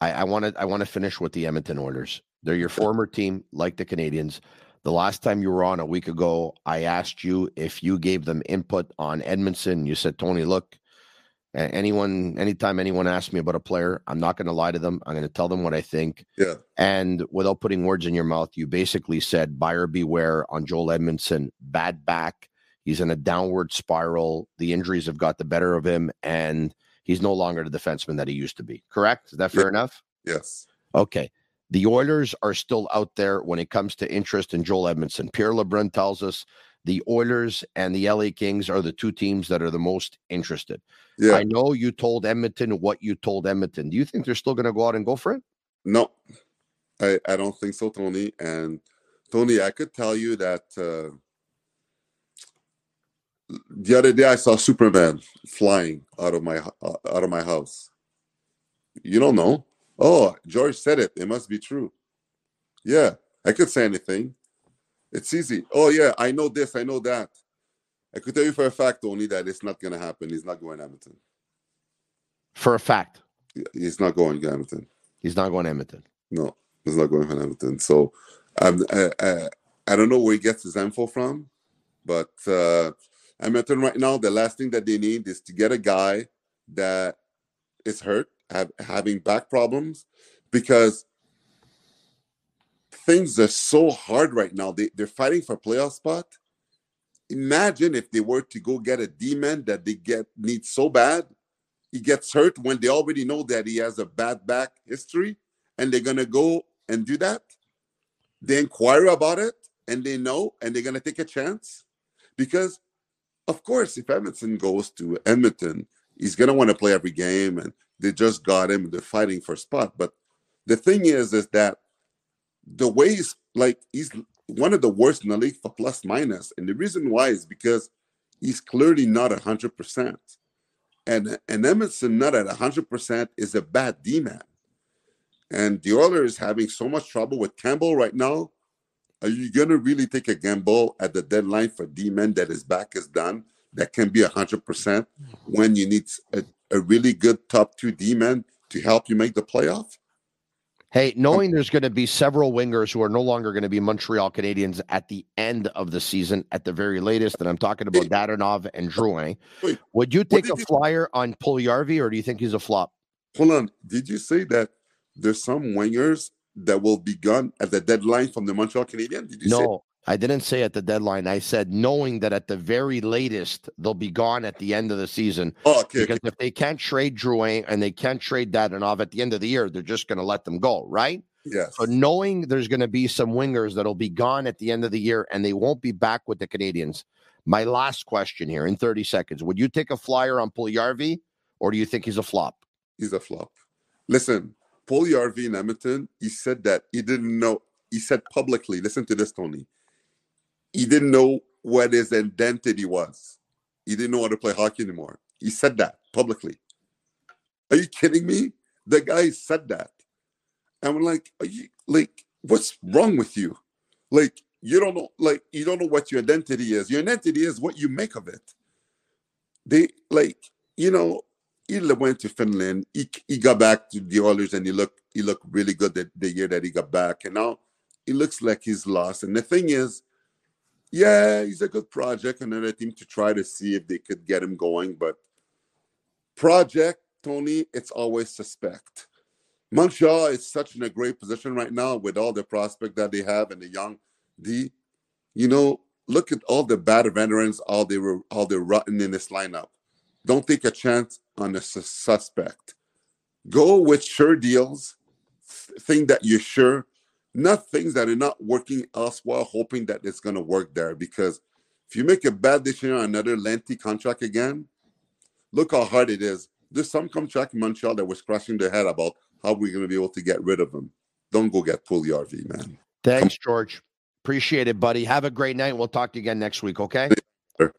Speaker 5: I want to I want to finish with the Edmonton Oilers. They're your former team, like the Canadians. The last time you were on a week ago, I asked you if you gave them input on Edmundson. You said, Tony, look, anyone, anytime anyone asks me about a player, I'm not going to lie to them. I'm going to tell them what I think.
Speaker 6: Yeah.
Speaker 5: And without putting words in your mouth, you basically said, buyer beware on Joel Edmundson bad back. He's in a downward spiral. The injuries have got the better of him, and he's no longer the defenseman that he used to be. Correct? Is that fair
Speaker 6: Yeah.
Speaker 5: enough?
Speaker 6: Yes.
Speaker 5: Okay. The Oilers are still out there when it comes to interest in Joel Edmundson. Pierre LeBrun tells us the Oilers and the LA Kings are the two teams that are the most interested.
Speaker 6: Yeah.
Speaker 5: I know you told Edmonton what you told Edmonton. Do you think they're still going to go out and go for it?
Speaker 6: No, I, I don't think so, Tony. And Tony, I could tell you that uh, the other day I saw Superman flying out of my uh, out of my house. You don't know? Oh, George said it. It must be true. Yeah, I could say anything. It's easy. Oh yeah, I know this. I know that. I could tell you for a fact, only that it's not going to happen. He's not going to Edmonton.
Speaker 5: For a fact,
Speaker 6: He's not going to Edmonton.
Speaker 5: he's not going to Edmonton.
Speaker 6: No, he's not going for Everton. So um, I, I, I don't know where he gets his info from, but uh, Edmonton right now, the last thing that they need is to get a guy that is hurt, have, having back problems, because things are so hard right now. They, they're fighting for playoff spot. Imagine if they were to go get a D-man that they get need so bad, he gets hurt when they already know that he has a bad back history and they're gonna go and do that. They inquire about it and they know and they're gonna take a chance. Because of course, if Edmundson goes to Edmonton, he's gonna want to play every game and they just got him, they're fighting for spot. But the thing is, is that the way he's like he's one of the worst in the league for plus. And the reason why is because he's clearly not hundred percent. And and Edmundson not at hundred percent is a bad D man. And the Oilers having so much trouble with Campbell right now. Are you gonna really take a gamble at the deadline for D-man that his back is done? That can be hundred percent when you need a, a really good top two D-man to help you make the playoff.
Speaker 5: Hey, knowing there's going to be several wingers who are no longer going to be Montreal Canadiens at the end of the season, at the very latest, and I'm talking about Dadonov and Drouin, would you take a
Speaker 6: you-
Speaker 5: flyer on Puljujärvi, or do you think he's a flop?
Speaker 6: Hold on. Did you say that there's some wingers that will be gone at the deadline from the Montreal Canadiens? Did you say
Speaker 5: No, I didn't say at the deadline. I said knowing that at the very latest they'll be gone at the end of the season.
Speaker 6: Oh, okay.
Speaker 5: Because if they can't trade Drouin and they can't trade Dadonov at the end of the year, they're just going to let them go, right?
Speaker 6: Yes.
Speaker 5: So knowing there's going to be some wingers that'll be gone at the end of the year and they won't be back with the Canadiens. My last question here in 30 seconds: Would you take a flyer on Puljujärvi, or do you think he's a flop?
Speaker 6: He's a flop. Listen, Puljujärvi in Edmonton, he said that he didn't know. He said publicly, listen to this, Tony. He didn't know what his identity was. He didn't know how to play hockey anymore. He said that publicly. Are you kidding me? The guy said that. And I'm like, are you like, what's wrong with you? Like, you don't know, like, you don't know what your identity is. Your identity is what you make of it. They like, you know, he went to Finland. He, he got back to the Oilers, and he looked he looked really good the, the year that he got back. And now he looks like he's lost. And the thing is, yeah, he's a good project. Another team to try to see if they could get him going. But project Tony, it's always suspect. Montreal is such in a great position right now with all the prospect that they have and the young D. You know, look at all the bad veterans, all they were, all they're rotten in this lineup. Don't take a chance on a sus- suspect. Go with sure deals, th- thing that you're sure, not things that are not working elsewhere, hoping that it's going to work there. Because if you make a bad decision on another lengthy contract again, look how hard it is. There's some contract in Montreal that was scratching their head about how we're going to be able to get rid of them. Don't go get Puljujärvi, man.
Speaker 5: Thanks, George. Appreciate it, buddy. Have a great night. We'll talk to you again next week, okay?
Speaker 6: Sure.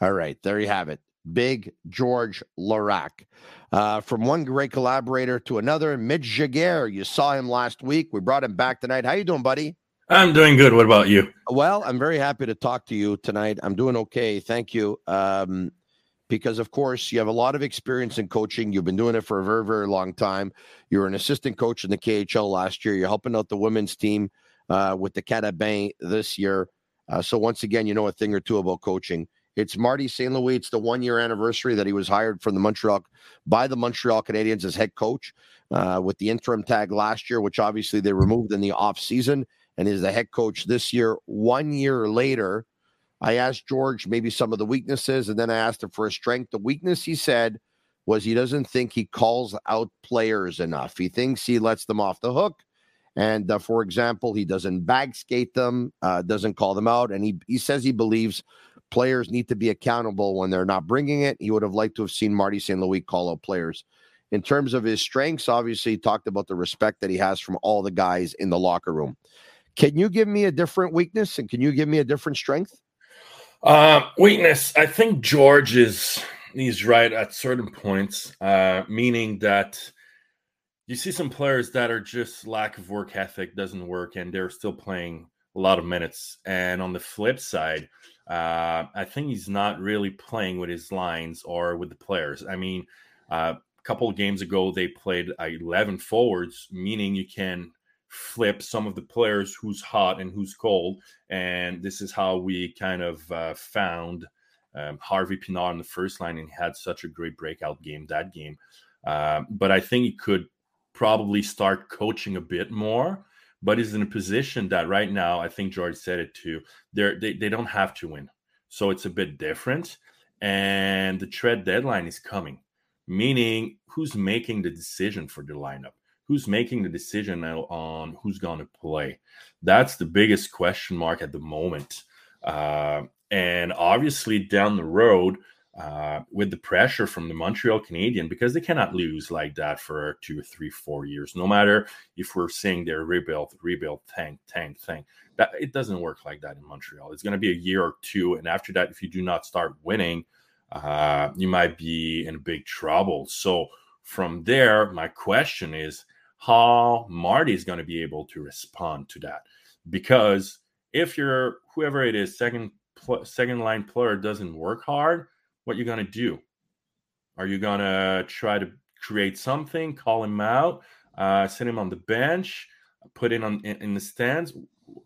Speaker 5: All right. There you have it. Big George Laraque. Uh, from one great collaborator to another, Mitch Giguere. You saw him last week. We brought him back tonight. How you doing, buddy?
Speaker 7: I'm doing good. What about you?
Speaker 5: Well, I'm very happy to talk to you tonight. I'm doing okay. Thank you. Um, because, of course, you have a lot of experience in coaching. You've been doing it for a very, very long time. You were an assistant coach in the KHL last year. You're helping out the women's team uh, with the Canadien this year. Uh, so once again, you know a thing or two about coaching. It's Marty St. Louis. It's the one year anniversary that he was hired from the Montreal by the Montreal Canadiens as head coach uh, with the interim tag last year, which obviously they removed in the off season, and is the head coach this year. One year later, I asked George maybe some of the weaknesses, and then I asked him for a strength. The weakness he said was he doesn't think he calls out players enough. He thinks he lets them off the hook. And uh, for example, he doesn't bag skate them, uh, doesn't call them out. And he, he says he believes players need to be accountable when they're not bringing it. He would have liked to have seen Marty St. Louis call out players. In terms of his strengths, obviously, he talked about the respect that he has from all the guys in the locker room. Can you give me a different weakness and can you give me a different strength?
Speaker 7: Uh, weakness. I think George is he's right at certain points, uh, meaning that you see some players that are just lack of work ethic doesn't work, and they're still playing a lot of minutes. And on the flip side, uh, I think he's not really playing with his lines or with the players. I mean, uh, a couple of games ago they played 11 forwards, meaning you can flip some of the players who's hot and who's cold. And this is how we kind of uh, found um, Harvey Pinard in the first line, and had such a great breakout game that game. Uh, but I think he could probably start coaching a bit more. But he's in a position that right now, I think George said it too. They're, they they don't have to win, so it's a bit different. And the trade deadline is coming, meaning who's making the decision for the lineup who's making the decision on who's going to play? That's the biggest question mark at the moment. Uh, and obviously, down the road, uh, with the pressure from the Montreal Canadien, because they cannot lose like that for two, three, four years. No matter if we're saying they're rebuild, rebuild, tank, tank, tank. That it doesn't work like that in Montreal. It's going to be a year or two, and after that, if you do not start winning, uh, you might be in big trouble. So from there, my question is how Marty is going to be able to respond to that. Because if you're whoever it is, second second line player doesn't work hard, what you're going to do? Are you going to try to create something, call him out, uh, sit him on the bench, put him on in, in the stands?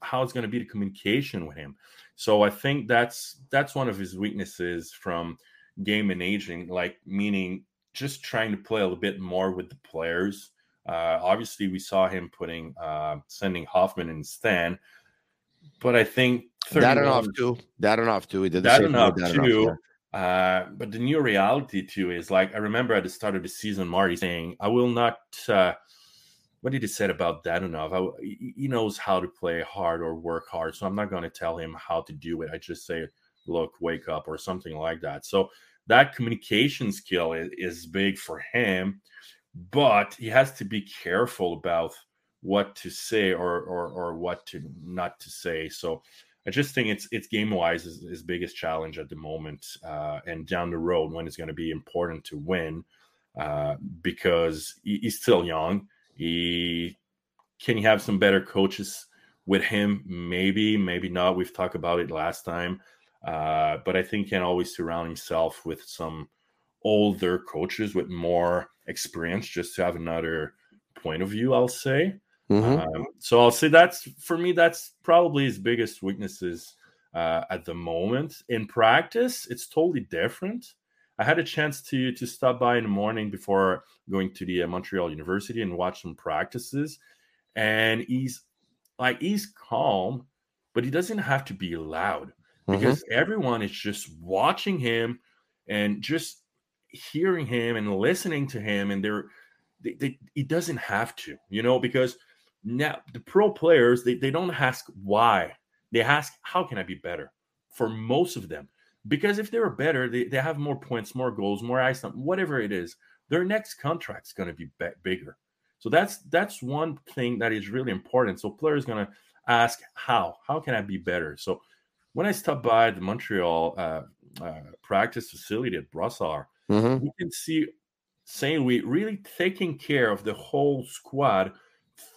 Speaker 7: How it's going to be the communication with him? So I think that's that's one of his weaknesses from game and aging, like meaning just trying to play a little bit more with the players uh, obviously, we saw him putting uh, sending Hoffman in Stan, but I think
Speaker 5: Dadonov too. That enough too. He did the
Speaker 7: Dadonov too. Uh, but the new reality too is like I remember at the start of the season, Marty saying, "I will not." Uh, what did he say about Dadonov? I, he knows how to play hard or work hard, so I'm not going to tell him how to do it. I just say, "Look, wake up," or something like that. So that communication skill is, is big for him but he has to be careful about what to say or or, or what to not to say. So I just think it's it's game wise is his biggest challenge at the moment, uh, and down the road when it's going to be important to win uh, because he, he's still young. He can he have some better coaches with him? Maybe, maybe not. We've talked about it last time, uh, but I think can always surround himself with some older coaches with more experience just to have another point of view i'll say mm-hmm. um, so i'll say that's for me that's probably his biggest weaknesses uh, at the moment in practice it's totally different i had a chance to to stop by in the morning before going to the uh, montreal university and watch some practices and he's like he's calm but he doesn't have to be loud mm-hmm. because mm-hmm. everyone is just watching him and just hearing him and listening to him and they're they, they, he doesn't have to you know because now the pro players they, they don't ask why. They ask how can i be better? For most of them. Because if they're better they, they have more points more goals more ice time whatever it is their next contract's going to be, be bigger. So that's that's one thing that is really important. So players going to ask how? How can i be better? So when i stopped by the montreal uh, uh, practice facility at Brossard, Mm-hmm. We can see St. Louis really taking care of the whole squad,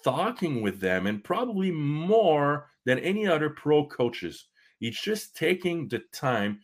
Speaker 7: talking with them, and probably more than any other pro coaches. He's just taking the time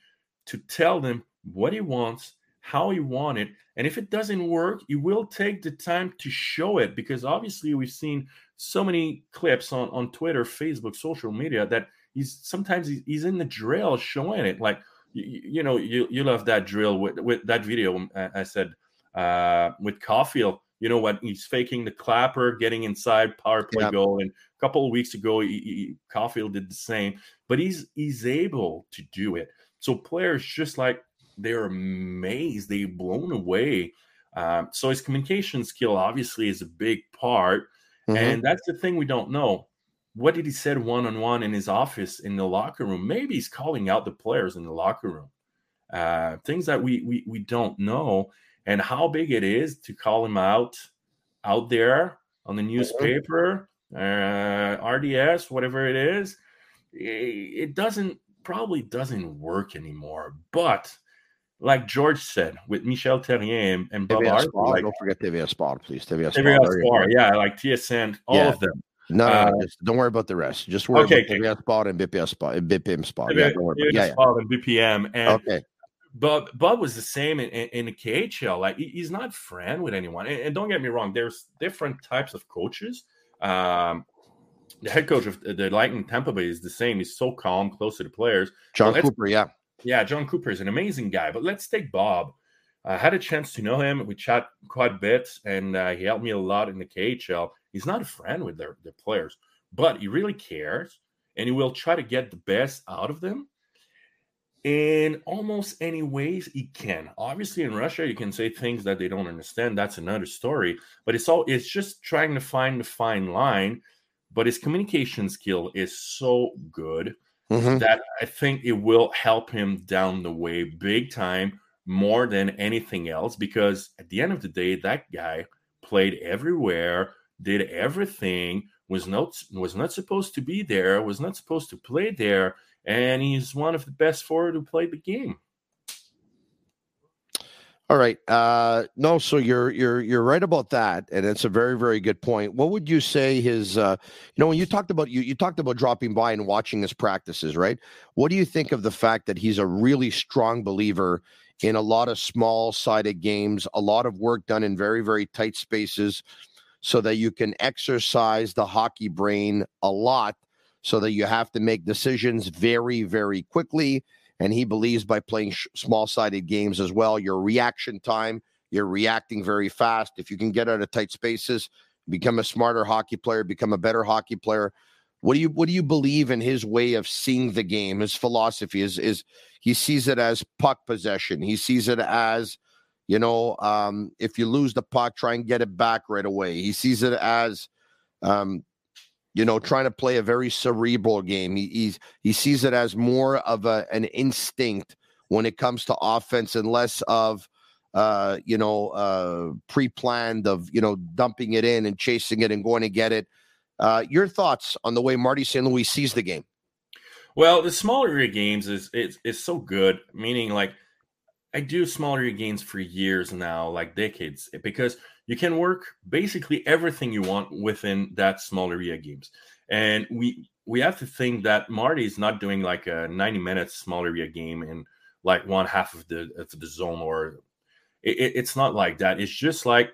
Speaker 7: to tell them what he wants, how he want it. And if it doesn't work, he will take the time to show it because obviously we've seen so many clips on, on Twitter, Facebook, social media that he's sometimes he's in the drill showing it. Like, you, you know, you, you love that drill with, with that video. Um, I said uh, with Caufield, you know what? He's faking the clapper, getting inside power play goal. And a couple of weeks ago, he, he, Caufield did the same, but he's he's able to do it. So players just like they're amazed, they're blown away. Um, so his communication skill obviously is a big part, mm-hmm. and that's the thing we don't know. What did he said one on one in his office in the locker room? Maybe he's calling out the players in the locker room. Uh, things that we, we we don't know, and how big it is to call him out out there on the mm-hmm. newspaper, uh, RDS, whatever it is. It doesn't probably doesn't work anymore, but like George said, with Michel Therrien and, and Bob
Speaker 5: Hartley, like, don't forget TVA Sport, please. TVA
Speaker 7: Sport, TVA Sport yeah, like TSN, all yeah. of them.
Speaker 5: No, uh, no just, don't worry about the rest. Just worry okay, about TVA Sport and BPM Sport and BPM Sport. Yeah, don't worry
Speaker 7: about yeah, Sport and BPM. And okay. Bob, Bob was the same in, in, in the KHL. Like he's not friend with anyone. And, and, don't get me wrong, there's different types of coaches. Um, the head coach of the Lightning Tampa Bay is the same. He's so calm, close to the players.
Speaker 5: Jon Cooper, yeah.
Speaker 7: Yeah, Jon Cooper is an amazing guy. But let's take Bob. I had a chance to know him. We chat quite a bit, and uh, he helped me a lot in the KHL. He's not a friend with their, their players, but he really cares, and he will try to get the best out of them in almost any ways he can. Obviously, in Russia, you can say things that they don't understand. That's another story. But it's all it's just trying to find the fine line. But his communication skill is so good mm-hmm. that I think it will help him down the way big time more than anything else. Because at the end of the day, that guy played everywhere, did everything, was not was not supposed to be there, was not supposed to play there, and he's one of the best forward who played the game.
Speaker 5: All right. Uh, no, so you're you're you're right about that, and it's a very very good point. What would you say his? Uh, you know, when you talked about you you talked about dropping by and watching his practices, right? What do you think of the fact that he's a really strong believer in a lot of small sided games, a lot of work done in very very tight spaces, so that you can exercise the hockey brain a lot, so that you have to make decisions very very quickly and he believes by playing sh- small sided games as well, your reaction time, you're reacting very fast. If you can get out of tight spaces, become a smarter hockey player, become a better hockey player. What do you what do you believe in his way of seeing the game? His philosophy is is he sees it as puck possession. He sees it as you know, um, if you lose the puck, try and get it back right away. He sees it as um, you know, trying to play a very cerebral game. He he sees it as more of a, an instinct when it comes to offense and less of uh, you know, uh, pre-planned of you know dumping it in and chasing it and going to get it. Uh, your thoughts on the way Marty St. Louis sees the game?
Speaker 7: Well, the smaller games is is is so good. Meaning, like I do smaller games for years now, like decades, because you can work basically everything you want within that small area games. And we we have to think that Marty is not doing like a 90 minutes small area game in like one half of the of the zone or it, it's not like that. It's just like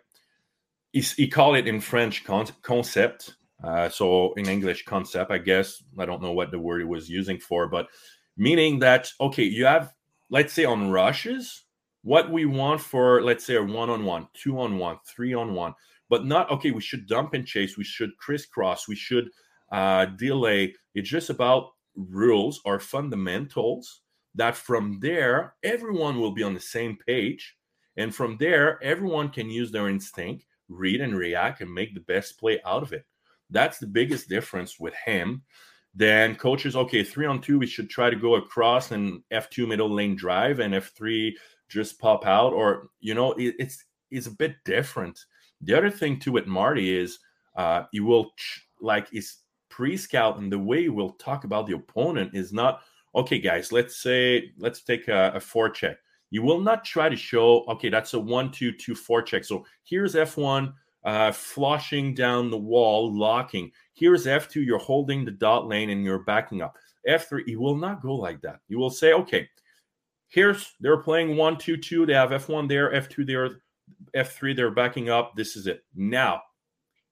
Speaker 7: he call it in French con- concept. Uh, so in English concept, I guess I don't know what the word he was using for, but meaning that okay, you have let's say on rushes what we want for let's say a one-on-one two-on-one three-on-one but not okay we should dump and chase we should crisscross we should uh, delay. It's just about rules or fundamentals that from there everyone will be on the same page. And from there everyone can use their instinct read and react and make the best play out of it. That's the biggest difference with him then coaches okay three on two we should try to go across and f2 middle lane drive and f3 just pop out or you know it, it's it's a bit different. The other thing too with marty is uh he will ch- like is pre-scout and the way we'll talk about the opponent is not okay guys let's say let's take a, a forecheck. You will not try to show okay that's a one two two forecheck. So here's f1 uh flushing down the wall locking here's f2 you're holding the dot lane and you're backing up f3 you will not go like that you will say okay here's they're playing one, two, two. They have F1 there, F2 there, F3. They're backing up. This is it. Now,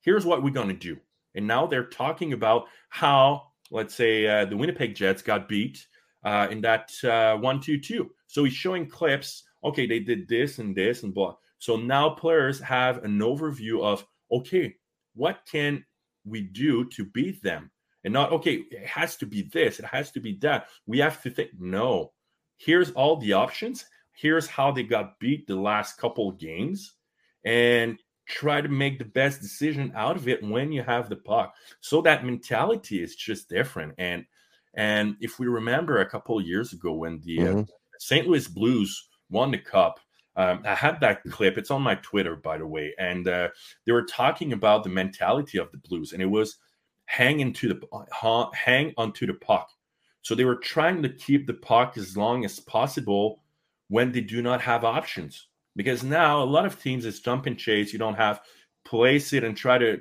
Speaker 7: here's what we're going to do. And now they're talking about how, let's say, uh, the Winnipeg Jets got beat uh, in that uh, one, two, two. So he's showing clips. Okay, they did this and this and blah. So now players have an overview of okay, what can we do to beat them? And not okay, it has to be this, it has to be that. We have to think, no, here's all the options. Here's how they got beat the last couple games, and try to make the best decision out of it when you have the puck. So that mentality is just different. And and if we remember a couple of years ago when the uh, mm-hmm. uh, St. Louis Blues won the cup, um, I had that clip. It's on my Twitter, by the way, and uh, they were talking about the mentality of the Blues, and it was hang into the hang onto the puck. So they were trying to keep the puck as long as possible when they do not have options. Because now a lot of teams is jump and chase. You don't have place it and try to,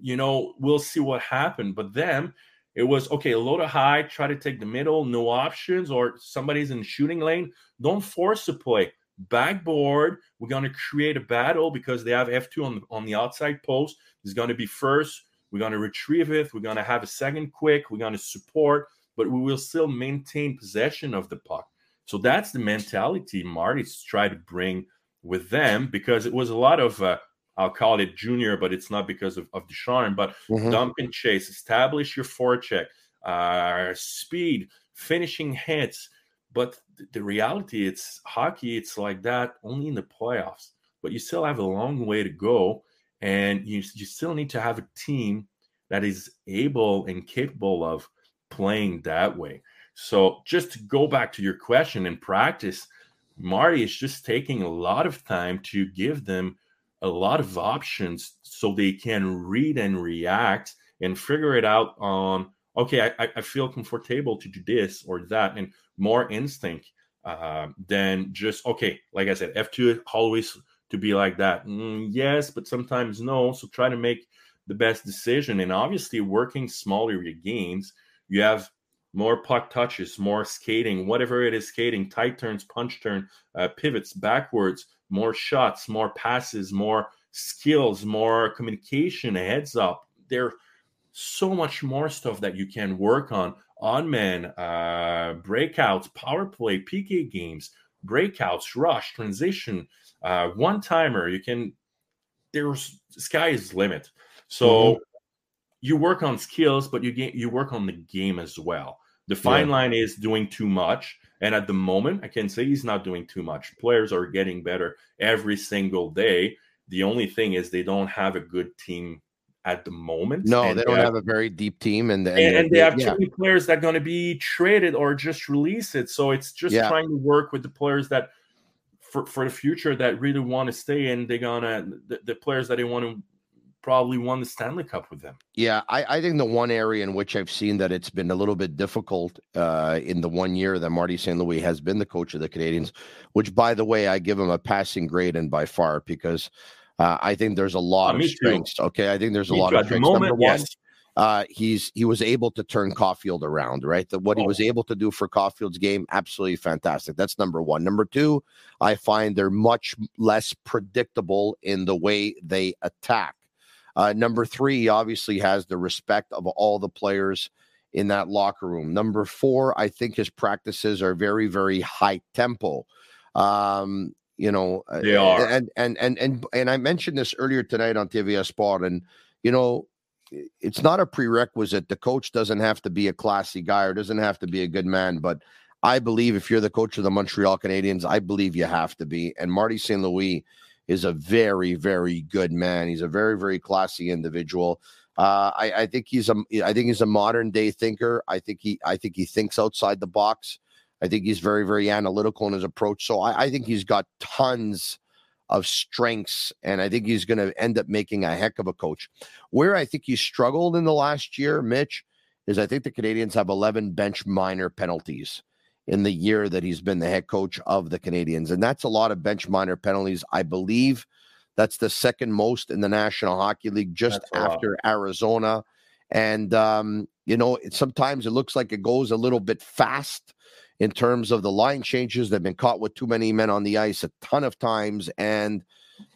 Speaker 7: you know, we'll see what happened. But then it was okay, load a high, try to take the middle, no options, or somebody's in shooting lane. Don't force the play. Backboard, we're going to create a battle because they have F2 on the, on the outside post. There's going to be first. We're going to retrieve it. We're going to have a second quick. We're going to support, but we will still maintain possession of the puck. So that's the mentality Marty's tried to bring with them because it was a lot of, uh, I'll call it junior, but it's not because of, of Ducharme, but mm-hmm. dump and chase, establish your forecheck, uh, speed, finishing hits. But the reality, it's hockey, it's like that only in the playoffs. But you still have a long way to go. And you, you still need to have a team that is able and capable of playing that way. So, just to go back to your question in practice, Marty is just taking a lot of time to give them a lot of options so they can read and react and figure it out on okay i, I feel comfortable to do this or that and more instinct uh, than just okay like i said f2 always to be like that mm, yes but sometimes no so try to make the best decision and obviously working smaller your games you have more puck touches, more skating, whatever it is skating, tight turns, punch turn, uh, pivots, backwards, more shots, more passes, more skills, more communication, heads up. There's so much more stuff that you can work on. On man, uh, breakouts, power play, PK games, breakouts, rush, transition, uh, one timer. You can, there's sky is limit. So, mm-hmm you work on skills, but you get you work on the game as well. The fine yeah. line is doing too much. And at the moment, I can say he's not doing too much. Players are getting better every single day. The only thing is they don't have a good team at the moment.
Speaker 5: No, and they don't have, a very deep team, and
Speaker 7: and, and, and they have yeah. too many players that are going to be traded or just release it. So it's just yeah. trying to work with the players that for, for the future that really want to stay, and they're gonna the, the players that they want to probably won the Stanley Cup with them.
Speaker 5: Yeah, I, I, think the one area in which I've seen that it's been a little bit difficult uh, in the one year that Marty St. Louis has been the coach of the Canadiens, which by the way, I give him a passing grade and by far because uh, I think there's a lot uh, of strengths. Too. Okay, I think there's a lot of strengths. Moment, Number one, yes. uh, he's he was able to turn Caufield around, right? The, what oh. he was able to do for Caufield's game, absolutely fantastic. That's number one. Number two, I find they're much less predictable in the way they attack. Uh, number three, he obviously has the respect of all the players in that locker room. Number four, I think his practices are very, very high tempo. Um, you know,
Speaker 7: uh, they are.
Speaker 5: And and and and and I mentioned this earlier tonight on TVA Sport, and you know, it's not a prerequisite. The coach doesn't have to be a classy guy or doesn't have to be a good man, but I believe if you're the coach of the Montreal Canadiens, I believe you have to be. And Marty St. Louis is a very, very good man. He's a very, very classy individual. Uh, I, I, think he's a I think he's a modern day thinker. I think he I think he thinks outside the box. I think he's very, very analytical in his approach. So I, I think he's got tons of strengths, and I think he's going to end up making a heck of a coach. Where I think he struggled in the last year, Mitch, is I think the Canadiens have 11 bench minor penalties in the year that he's been the head coach of the Canadiens. And that's a lot of bench minor penalties. I believe that's the second most in the National Hockey League, just after Arizona. And, um, you know, it, sometimes it looks like it goes a little bit fast in terms of the line changes. They've been caught with too many men on the ice a ton of times. And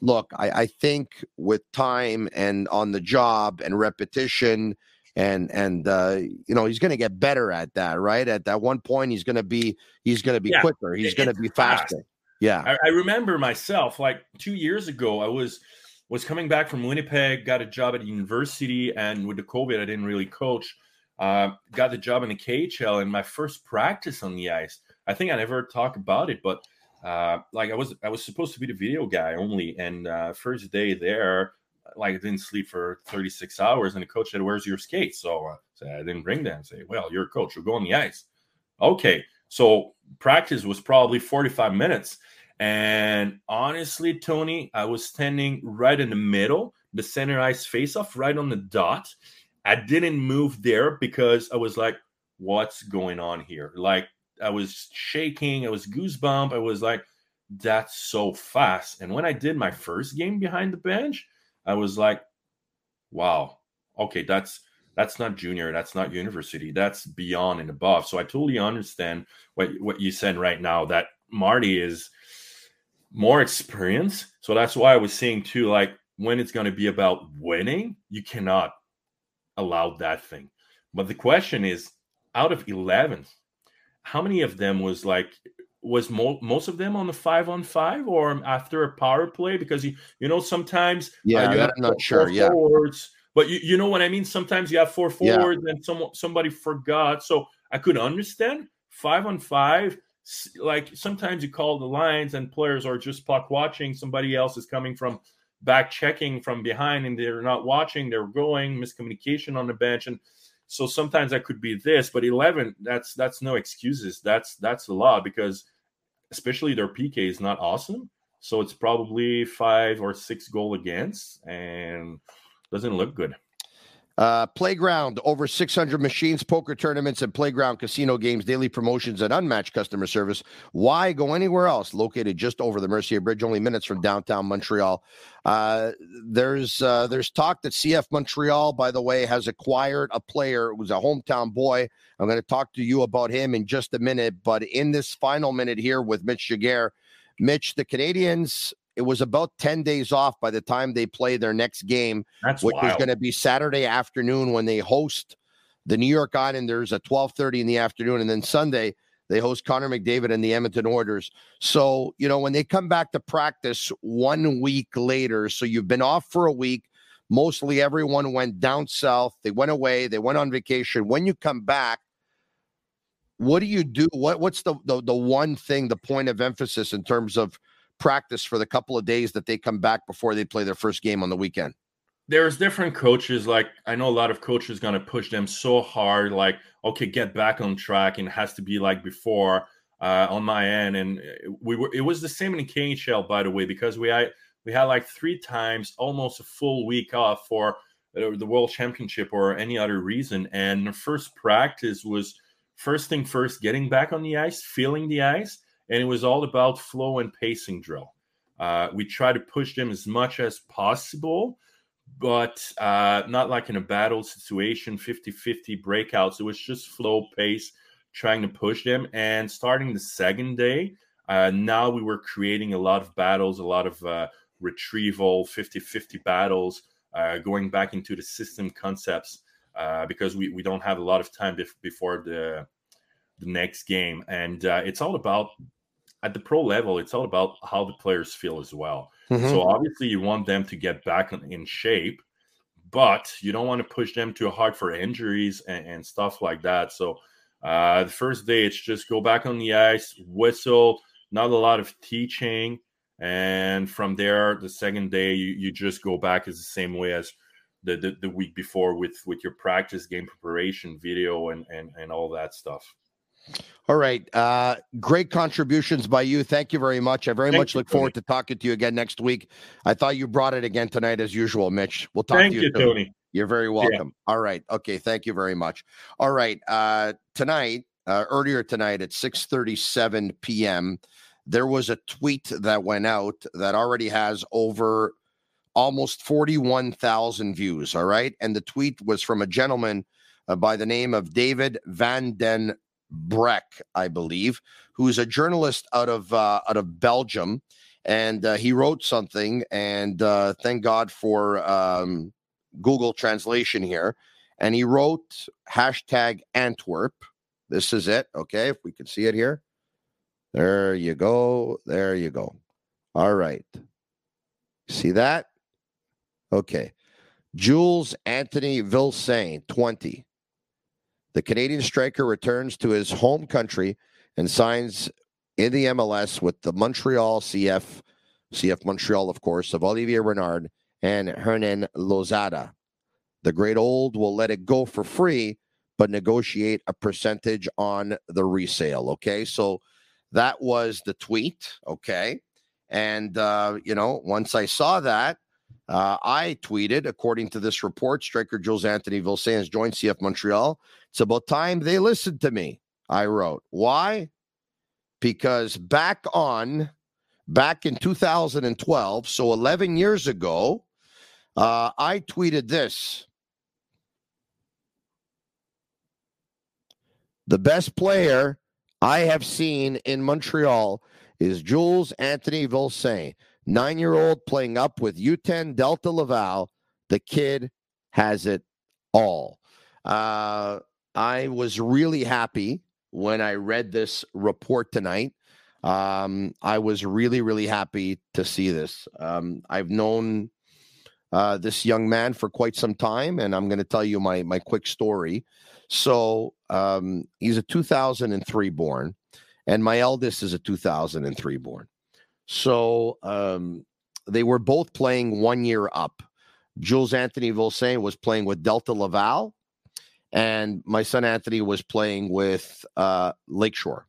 Speaker 5: look, I, I think with time and on the job and repetition and and uh, you know he's going to get better at that right at that one point he's going to be he's going to be
Speaker 7: Yeah,
Speaker 5: quicker he's going to be
Speaker 7: fast.
Speaker 5: faster yeah
Speaker 7: I, I remember myself like two years ago. I was was coming back from Winnipeg, got a job at university, and with the COVID, I didn't really coach. Uh, got the job in the KHL, and my first practice on the ice. I think I never talked about it, but uh, like I was I was supposed to be the video guy only, and uh, first day there, like I didn't sleep for 36 hours, and the coach said, "Where's your skates?" So uh, I didn't bring them. And say, "Well, you're a coach. You'll go on the ice." Okay, so practice was probably 45 minutes. And honestly, Tony, I was standing right in the middle, the center ice face off, right on the dot. I didn't move there because I was like, what's going on here? Like, I was shaking, I was goosebump. I was like, that's so fast. And when I did my first game behind the bench, I was like, wow, okay, that's that's not junior, that's not university, that's beyond and above. So I totally understand what what you said right now that Marty is more experience. So that's why I was saying too, like when it's going to be about winning, you cannot allow that thing. But the question is, out of eleven, how many of them was like was mo- most of them on the five on five or after a power play? Because you you know sometimes uh,
Speaker 5: Yeah,
Speaker 7: you
Speaker 5: I'm not sure, yeah.
Speaker 7: forwards, but you, you know what I mean. Sometimes you have four
Speaker 5: Yeah.
Speaker 7: forwards and some somebody forgot. So I could understand five on five. Like sometimes you call the lines and players are just puck watching. Somebody else is coming from back checking from behind and they're not watching. They're going miscommunication on the bench and so sometimes that could be this, but eleven that's that's no excuses. That's that's a lot because especially their PK is not awesome. So it's probably five or six goal against and doesn't look good.
Speaker 5: Uh, Playground, over 600 machines, poker tournaments, and playground casino games, daily promotions, and unmatched customer service. Why go anywhere else? Located just over the Mercier Bridge, only minutes from downtown Montreal. Uh, there's uh, there's talk that CF Montreal, by the way, has acquired a player who's a hometown boy. I'm going to talk to you about him in just a minute. But in this final minute here with Mitch Giguere, Mitch, the Canadiens, it was about 10 days off by the time they play their next game
Speaker 7: That's
Speaker 5: which is going to be Saturday afternoon when they host the New York Islanders at 12:30 in the afternoon and then Sunday they host Connor McDavid and the Edmonton Oilers. So, you know, when they come back to practice 1 week later, so you've been off for a week, mostly everyone went down south, they went away, they went on vacation. When you come back, what do you do? What what's the the, the one thing, the point of emphasis in terms of practice for the couple of days that they come back before they play their first game on the weekend?
Speaker 7: there's different coaches like i know a lot of coaches going to push them so hard like okay get back on track and it has to be like before uh, on my end and uh, we were it was the same in khl by the way because we had we had like three times almost a full week off for uh, the world championship or any other reason and the first practice was first thing first getting back on the ice feeling the ice and it was all about flow and pacing drill. Uh, we try to push them as much as possible but uh, not like in a battle situation 50-50 breakouts. It was just flow pace trying to push them. And starting the second day uh, now we were creating a lot of battles a lot of uh, retrieval 50-50 battles uh, going back into the system concepts uh, because we, we don't have a lot of time bef- before the the next game. And it's all about at the pro level it's all about how the players feel as well
Speaker 5: Mhm.
Speaker 7: so obviously you want them to get back in- in shape, but you don't want to push them too hard for injuries and, and stuff like that. So uh, the first day it's just go back on the ice, whistle, not a lot of teaching, and from there the second day you, you just go back as the same way as the, the, the week before with with your practice game preparation video and and, and all that stuff.
Speaker 5: All right. Uh, great contributions by you. Thank you very much. I very
Speaker 7: Thank
Speaker 5: much
Speaker 7: you,
Speaker 5: look forward to talking to you again next week. I thought you brought it again tonight as usual, Mitch. We'll talk
Speaker 7: Thank
Speaker 5: to
Speaker 7: you,
Speaker 5: Thank you.
Speaker 7: Tony.
Speaker 5: You're very welcome. All right. Okay. Thank you very much. All right. Uh, tonight, uh, earlier tonight at 6:37 p.m., there was a tweet that went out that already has over almost 41,000 views. All right. And the tweet was from a gentleman uh, by the name of David Van Den Breck, I believe, who's a journalist out of uh, out of Belgium, and uh, he wrote something. And uh, thank God for um, Google Translation here. And he wrote hashtag Antwerp. This is it. Okay, if we can see it here. There you go. There you go. All right. See that? Okay. Jules Anthony Vilsaint, 20. The Canadian striker returns to his home country and signs in the MLS with the Montreal CF, CF Montreal, of course, of Olivier Renard and Hernan Losada. The great old will let it go for free, but negotiate a percentage on the resale. Okay. So that was the tweet. Okay. And, uh, you know, once I saw that, uh, I tweeted, according to this report, striker Jules Anthony Vilsaint has joined CF Montreal. It's about time they listened to me. I wrote. Why? Because back on, back in 2012, so 11 years ago, uh, I tweeted this. The best player I have seen in Montreal is Jules Anthony Vilsaint nine year old playing up with U10 Delta Laval. The kid has it all. Uh, I was really happy when I read this report tonight. Um, I was really, really happy to see this. Um, I've known uh, this young man for quite some time, and I'm going to tell you my my quick story. So um, he's a 2003 born, and my eldest is a 2003 born. So um, they were both playing one year up. Jules Anthony Vilsaint was playing with Delta Laval, and my son Anthony was playing with uh, Lakeshore.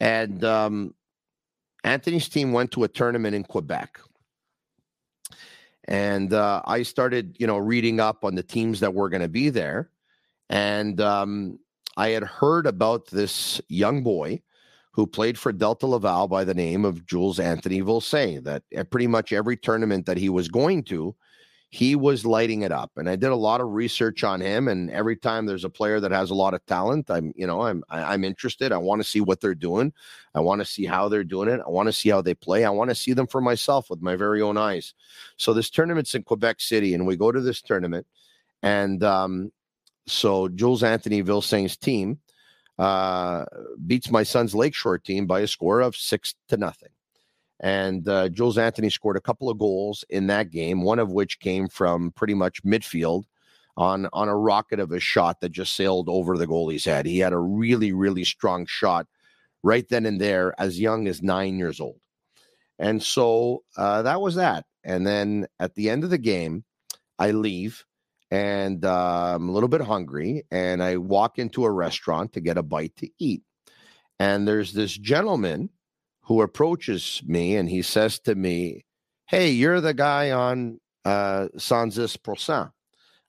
Speaker 5: And um, Anthony's team went to a tournament in Quebec. And uh, I started, you know, reading up on the teams that were going to be there. And um, I had heard about this young boy who played for Delta Laval by the name of Jules Anthony Vilsaint. That at pretty much every tournament that he was going to, he was lighting it up. And I did a lot of research on him. And every time there's a player that has a lot of talent, I'm, you know, I'm, I'm interested. I want to see what they're doing. I want to see how they're doing it. I want to see how they play. I want to see them for myself with my very own eyes. So this tournament's in Quebec City, and we go to this tournament, and um, so Jules Anthony Vilsaint's team uh, beats my son's Lakeshore team by a score of six to nothing. And uh, Jules Anthony scored a couple of goals in that game, one of which came from pretty much midfield on on a rocket of a shot that just sailed over the goalie's head. He had a really really strong shot right then and there, as young as nine years old. And so uh, that was that. And then at the end of the game, I leave and uh, I'm a little bit hungry, and I walk into a restaurant to get a bite to eat. And there's this gentleman who approaches me, and he says to me, "Hey, you're the guy on uh, Sans Percent."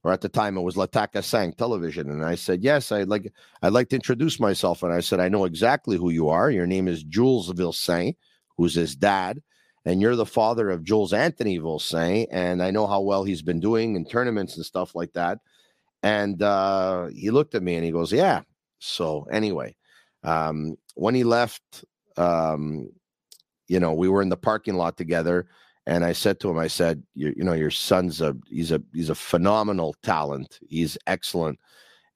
Speaker 5: Or at the time, it was Lataka Sang Television, and I said, "Yes, I'd like I'd like to introduce myself." And I said, "I know exactly who you are. Your name is Jules Vilsaint, who's his dad." And you're the father of Jules Anthony Vilsaint, and I know how well he's been doing in tournaments and stuff like that. And uh, he looked at me and he goes, "Yeah." So anyway, um, when he left, um, you know, we were in the parking lot together, and I said to him, "I said, you, you know, your son's a he's a he's a phenomenal talent. He's excellent."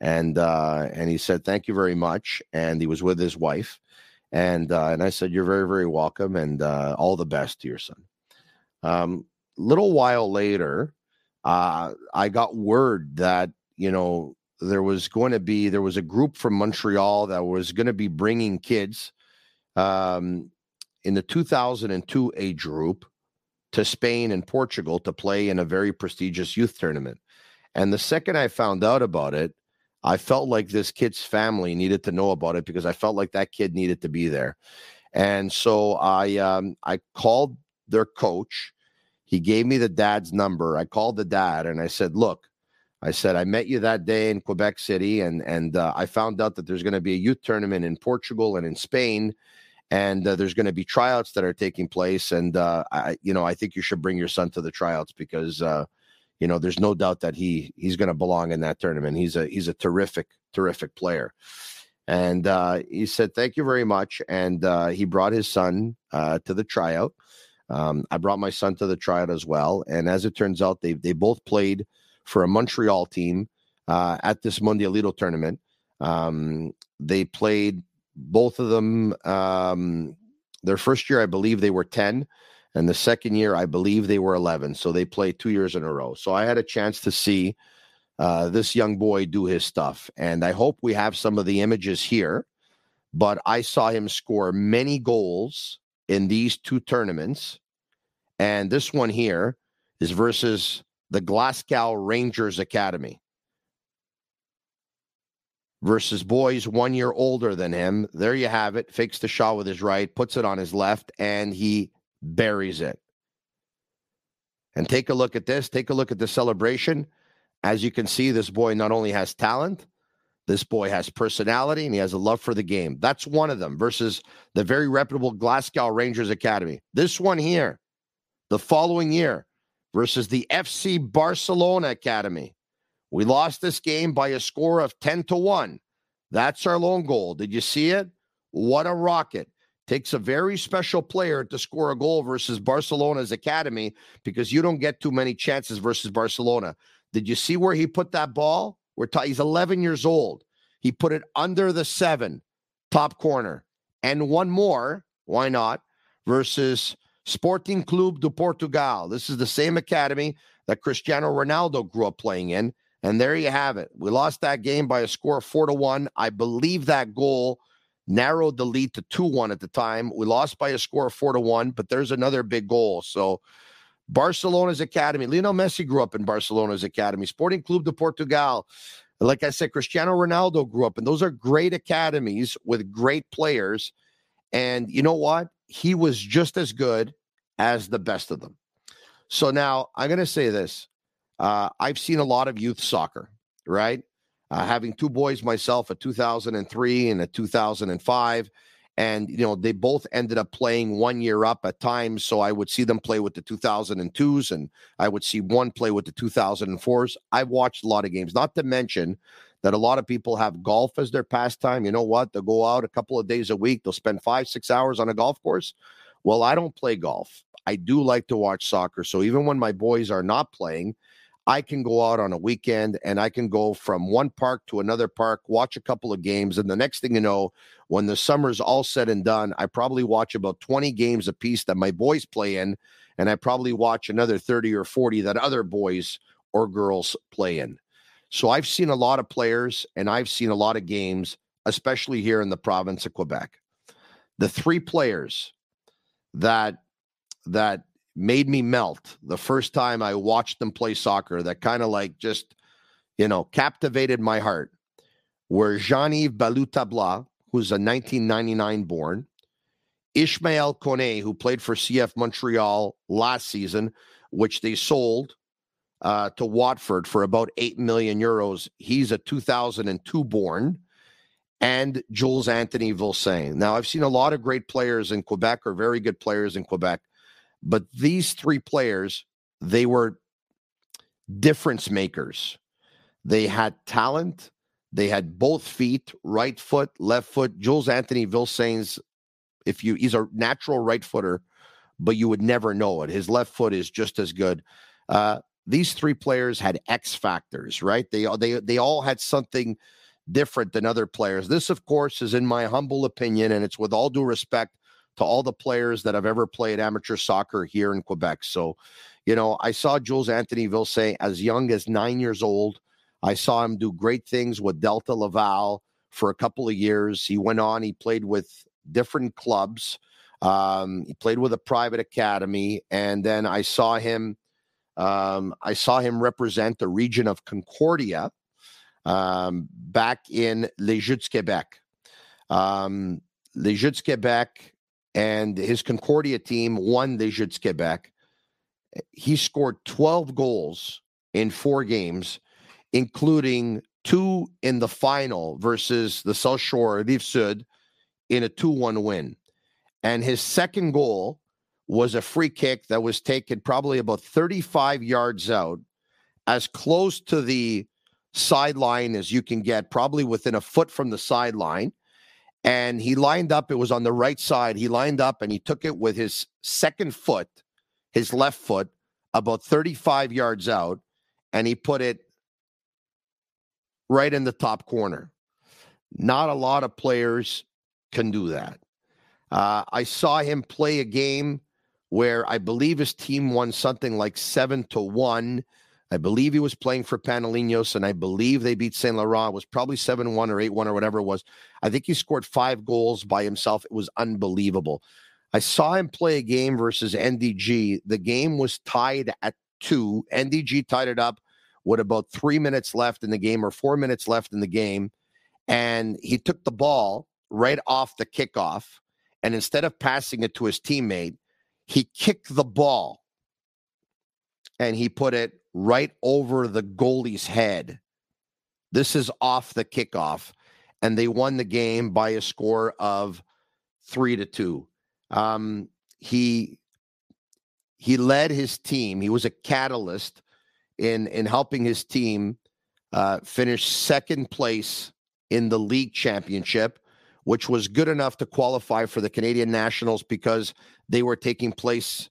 Speaker 5: And uh, and he said, "Thank you very much." And he was with his wife and uh, and I said, "You're very very welcome, and uh, all the best to your son." Um, little while later, uh, I got word that you know there was going to be there was a group from Montreal that was going to be bringing kids um, in the 2002 age group to Spain and Portugal to play in a very prestigious youth tournament. And the second I found out about it, I felt like this kid's family needed to know about it because I felt like that kid needed to be there. And so I um, I called their coach. He gave me the dad's number. I called the dad and I said, "Look, I said I met you that day in Quebec City, and and uh, I found out that there's going to be a youth tournament in Portugal and in Spain, and uh, there's going to be tryouts that are taking place. And uh, I, you know, I think you should bring your son to the tryouts because uh, you know, there's no doubt that he he's going to belong in that tournament. He's a he's a terrific terrific player. And uh, he said, Thank you very much. And uh, he brought his son uh, to the tryout. Um, I brought my son to the tryout as well. And as it turns out, they, they both played for a Montreal team uh, at this Mundialito tournament. Um, they played both of them. Um, their first year, I believe they were 10. And the second year, I believe they were 11. So they played two years in a row. So I had a chance to see uh, this young boy do his stuff. And I hope we have some of the images here. But I saw him score many goals in these two tournaments. And this one here is versus the Glasgow Rangers Academy versus boys one year older than him. There you have it. Fakes the shot with his right, puts it on his left, and he buries it. And take a look at this. Take a look at the celebration. As you can see, this boy not only has talent, this boy has personality and he has a love for the game. That's one of them versus the very reputable Glasgow Rangers Academy. This one here, the following year, versus the FC Barcelona Academy. We lost this game by a score of 10 to 1. That's our lone goal. Did you see it? What a rocket. Takes a very special player to score a goal versus Barcelona's academy because you don't get too many chances versus Barcelona. Did you see where he put that ball? We're he's 11 years old. He put it under the seven, top corner. And one more, why not, versus Sporting Clube do Portugal. This is the same academy that Cristiano Ronaldo grew up playing in. And there you have it. We lost that game by a score of four to one. I believe that goal narrowed the lead to 2 1 at the time. We lost by a score of 4 to 1, but there's another big goal. So Barcelona's academy. Lionel Messi grew up in Barcelona's academy. Sporting Clube de Portugal. Like I said, Cristiano Ronaldo grew up, and those are great academies with great players. And you know what? He was just as good as the best of them. So now I'm going to say this. Uh, I've seen a lot of youth soccer, right? Uh, having two boys myself, a 2003 and a 2005 and you know they both ended up playing one year up at times. So i would see them play with the 2002s and i would see one play with the 2004s i've watched a lot of games not to mention that a lot of people have golf as their pastime. You know what? They'll go out a couple of days a week. They'll spend five six hours on a golf course. Well i don't play golf. I do like to watch soccer. So even when my boys are not playing I can go out on a weekend and I can go from one park to another park, watch a couple of games. And the next thing you know, when the summer's all said and done, I probably watch about 20 games a piece that my boys play in. And I probably watch another 30 or 40 that other boys or girls play in. So I've seen a lot of players and I've seen a lot of games, especially here in the province of Quebec. The three players that that made me melt the first time I watched them play soccer that kind of like just, you know, captivated my heart were Jean-Yves Ballou-Tabla, who's a 1999 born, Ismaël Koné, who played for CF Montreal last season, which they sold uh, to Watford for about 8 million euros. He's a 2002 born. And Jules Anthony Vilsaint. Now, I've seen a lot of great players in Quebec or very good players in Quebec. But these three players, they were difference makers. They had talent. They had both feet, right foot, left foot. Jules Anthony Vilsaint's, if you, he's a natural right footer, but you would never know it. His left foot is just as good. Uh, these three players had X factors, right? They they they all had something different than other players. This, of course, is in my humble opinion, and it's with all due respect to all the players that have ever played amateur soccer here in Quebec. So, you know, I saw Jules Anthony Vilsaint as young as nine years old. I saw him do great things with Delta Laval for a couple of years. He went on, he played with different clubs. Um, he played with a private academy, and then I saw him. Um, I saw him represent the region of Concordia um, back in Les Jeux de Québec. Um, Les Jeux de Québec and his Concordia team won the Jeux Quebec. He scored 12 goals in four games, including two in the final versus the South Shore Rive Sud in a 2 1 win. And his second goal was a free kick that was taken probably about 35 yards out, as close to the sideline as you can get, probably within a foot from the sideline. And he lined up. It was on the right side. He lined up and he took it with his second foot, his left foot, about 35 yards out, and he put it right in the top corner. Not a lot of players can do that. Uh, I saw him play a game where I believe his team won something like seven to one. I believe he was playing for Panellinios, and I believe they beat Saint Laurent. It was probably 7 1 or 8 1 or whatever it was. I think he scored five goals by himself. It was unbelievable. I saw him play a game versus NDG. The game was tied at two. NDG tied it up with about three minutes left in the game or four minutes left in the game. And he took the ball right off the kickoff. And instead of passing it to his teammate, he kicked the ball and he put it right over the goalie's head. This is off the kickoff. And they won the game by a score of three to two. Um, he he led his team. He was a catalyst in in helping his team uh, finish second place in the league championship, which was good enough to qualify for the Canadian Nationals because they were taking place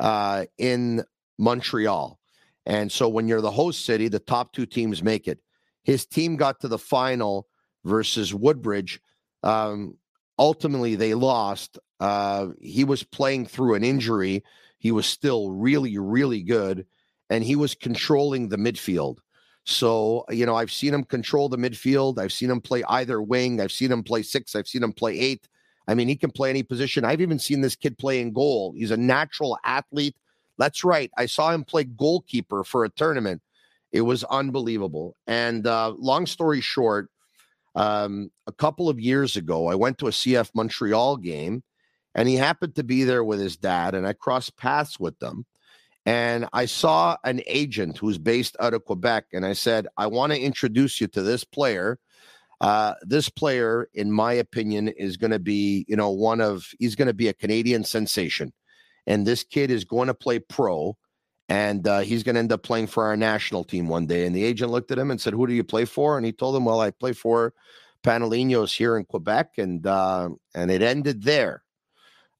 Speaker 5: uh, in Montreal. And so when you're the host city, the top two teams make it. His team got to the final versus Woodbridge. Um, ultimately, they lost. Uh, he was playing through an injury. He was still really, really good, and he was controlling the midfield. So, you know, I've seen him control the midfield. I've seen him play either wing. I've seen him play six. I've seen him play eight. I mean, he can play any position. I've even seen this kid play in goal. He's a natural athlete. That's right. I saw him play goalkeeper for a tournament. It was unbelievable. And uh, long story short, um, a couple of years ago, I went to a CF Montreal game and he happened to be there with his dad, and I crossed paths with them. And I saw an agent who's based out of Quebec, and I said, I want to introduce you to this player. Uh, this player, in my opinion, is going to be, you know, one of, he's going to be a Canadian sensation and this kid is going to play pro and uh, he's going to end up playing for our national team one day. And the agent looked at him and said, "Who do you play for?" And he told him, "Well, I play for Panellinios here in Quebec," and uh, and it ended there.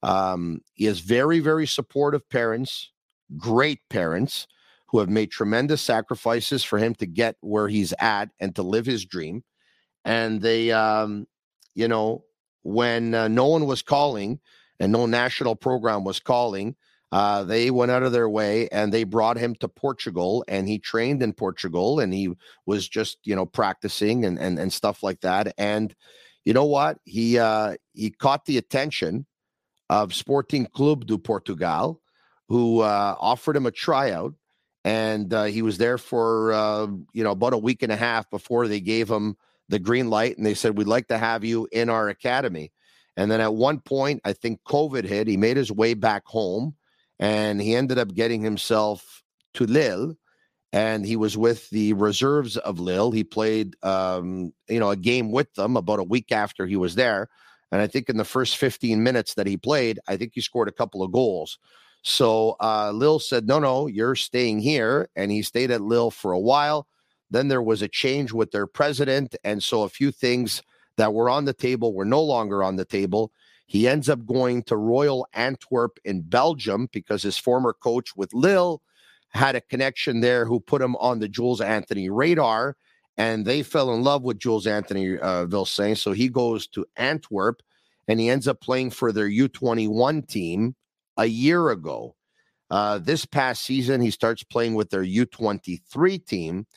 Speaker 5: Um, he has very, very supportive parents, great parents who have made tremendous sacrifices for him to get where he's at and to live his dream. And they, um, you know, when uh, no one was calling, and no national program was calling. Uh, they went out of their way and they brought him to Portugal and he trained in Portugal and he was just, you know, practicing and, and, and stuff like that. And you know what? He, uh, he caught the attention of Sporting Clube do Portugal, who uh, offered him a tryout. And uh, he was there for, uh, you know, about a week and a half before they gave him the green light. And they said, We'd like to have you in our academy. And then at one point, I think COVID hit. He made his way back home and he ended up getting himself to Lille. And he was with the reserves of Lille. He played, um, you know, a game with them about a week after he was there. And I think in the first 15 minutes that he played, I think he scored a couple of goals. So uh, Lille said, no, no, you're staying here. And he stayed at Lille for a while. Then there was a change with their president. And so a few things that were on the table were no longer on the table. He ends up going to Royal Antwerp in Belgium because his former coach with Lille had a connection there who put him on the Jules Anthony radar. And they fell in love with Jules Anthony uh, Vilsaint. So he goes to Antwerp and he ends up playing for their U21 team a year ago. Uh, this past season, he starts playing with their U23 team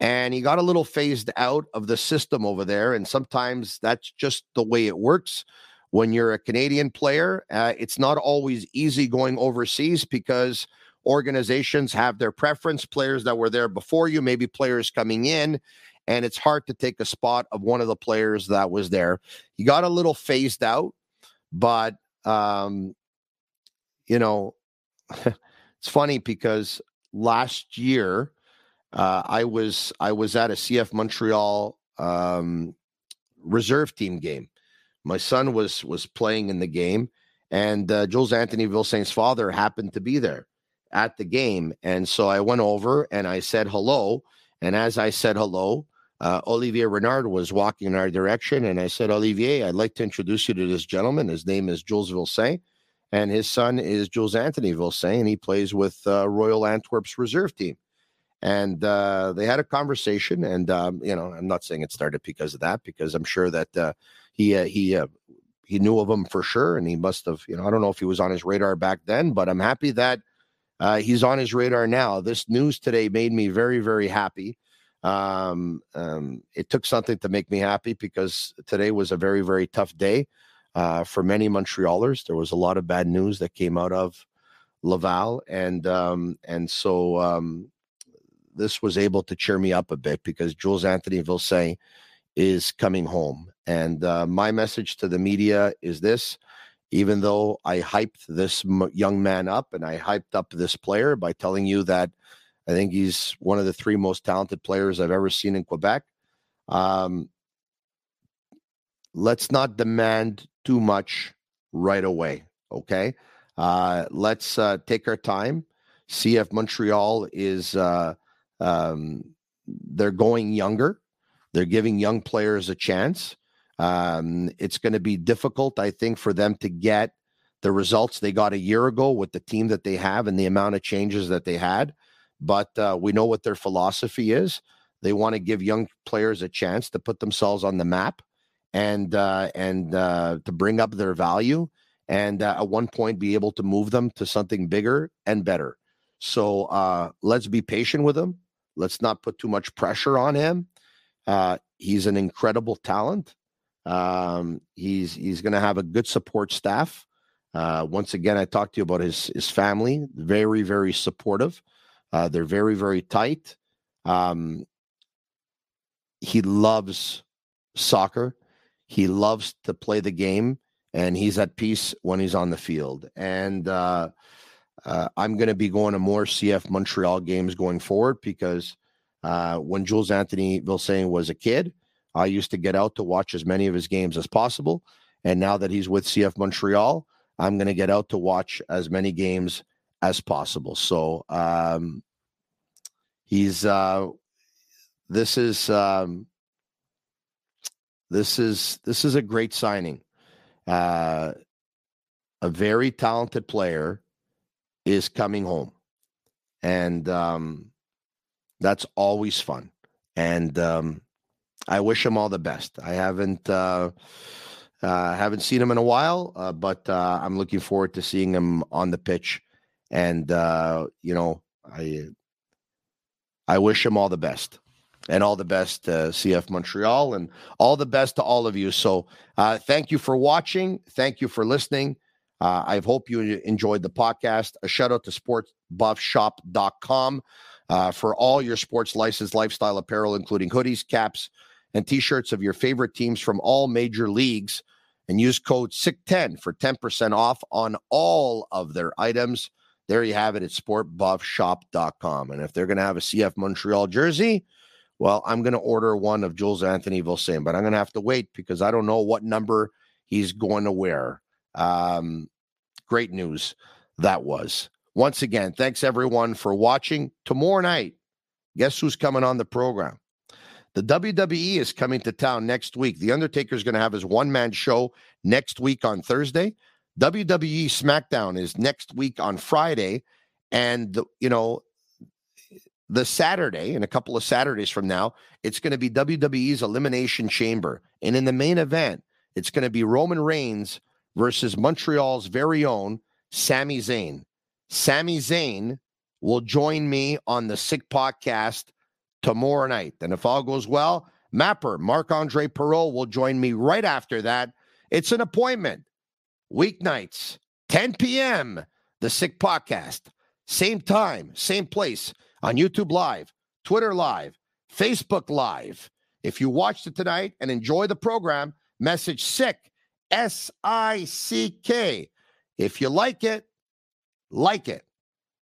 Speaker 5: and he got a little phased out of the system over there. And sometimes that's just the way it works. When you're a Canadian player, uh, it's not always easy going overseas because organizations have their preference, players that were there before you, maybe players coming in, and it's hard to take a spot of one of the players that was there. He got a little phased out, but um, you know, (laughs) it's funny because last year uh, I was I was at a CF Montreal um, reserve team game. My son was was playing in the game, and uh, Jules Anthony Vilsaint's father happened to be there at the game, and so I went over and I said hello. And as I said hello, uh, Olivier Renard was walking in our direction, and I said, Olivier, I'd like to introduce you to this gentleman. His name is Jules Vilsaint, and his son is Jules Anthony Vilsaint, and he plays with uh, Royal Antwerp's reserve team. And uh, they had a conversation, and um, you know, I'm not saying it started because of that, because I'm sure that uh, he uh, he uh, he knew of him for sure, and he must have, you know, I don't know if he was on his radar back then, but I'm happy that he's on his radar now. This news today made me very, very happy um, um, it took something to make me happy because today was a very, very tough day uh, for many Montrealers. There was a lot of bad news that came out of Laval, and um, and so um, this was able to cheer me up a bit because Jules Anthony Vilsaint is coming home. And uh, my message to the media is this: even though I hyped this young man up and I hyped up this player by telling you that I think he's one of the three most talented players I've ever seen in Quebec. Um, let's not demand too much right away. Okay. Uh, let's uh, take our time, see if Montreal is, uh, um, they're going younger. They're giving young players a chance. Um, it's going to be difficult, I think, for them to get the results they got a year ago with the team that they have and the amount of changes that they had but uh, we know what their philosophy is. They want to give young players a chance to put themselves on the map and uh, and uh, to bring up their value, and uh, at one point be able to move them to something bigger and better. So uh, let's be patient with him. Let's not put too much pressure on him. Uh, he's an incredible talent. Um, he's he's going to have a good support staff. once again, I talked to you about his his family. Very very supportive. Uh, they're very, very tight. Um, he loves soccer. He loves to play the game, and he's at peace when he's on the field. And uh, I'm going to be going to more CF Montreal games going forward because uh, when Jules Anthony Vilsaint was a kid, I used to get out to watch as many of his games as possible. And now that he's with CF Montreal, I'm going to get out to watch as many games as possible. So um, he's uh, this is um, this is this is a great signing. Uh, a very talented player is coming home, and um, that's always fun. And um, I wish him all the best. I haven't. Uh, uh, haven't seen him in a while, uh, but uh, I'm looking forward to seeing him on the pitch and uh, you know, I I wish him all the best and all the best to CF Montreal and all the best to all of you. So, uh, thank you for watching. Thank you for listening. Uh, I hope you enjoyed the podcast. A shout out to sportsbuffshop.com uh, for all your sports license lifestyle apparel, including hoodies, caps, and t shirts of your favorite teams from all major leagues. And use code SIC10 for 10% off on all of their items there you have it at sportbuffshop.com. And if they're going to have a CF Montreal jersey, well, I'm going to order one of Jules Anthony Vilsaint, but I'm going to have to wait because I don't know what number he's going to wear. Um, great news that was. Once again, thanks everyone for watching. Tomorrow night, guess who's coming on the program? The WWE is coming to town next week. The Undertaker is going to have his one man show next week on Thursday. WWE SmackDown is next week on Friday, and the, you know the Saturday and a couple of Saturdays from now, it's going to be WWE's Elimination Chamber, and in the main event, it's going to be Roman Reigns versus Montreal's very own Sami Zayn. Sami Zayn will join me on the Sick Podcast tomorrow night, and if all goes well, Mapper Marc Andre Perreault will join me right after that. It's an appointment weeknights, 10 p.m., the Sick Podcast. Same time, same place on YouTube Live, Twitter Live, Facebook Live. If you watched it tonight and enjoy the program, message SICK, S I C K. If you like it, like it.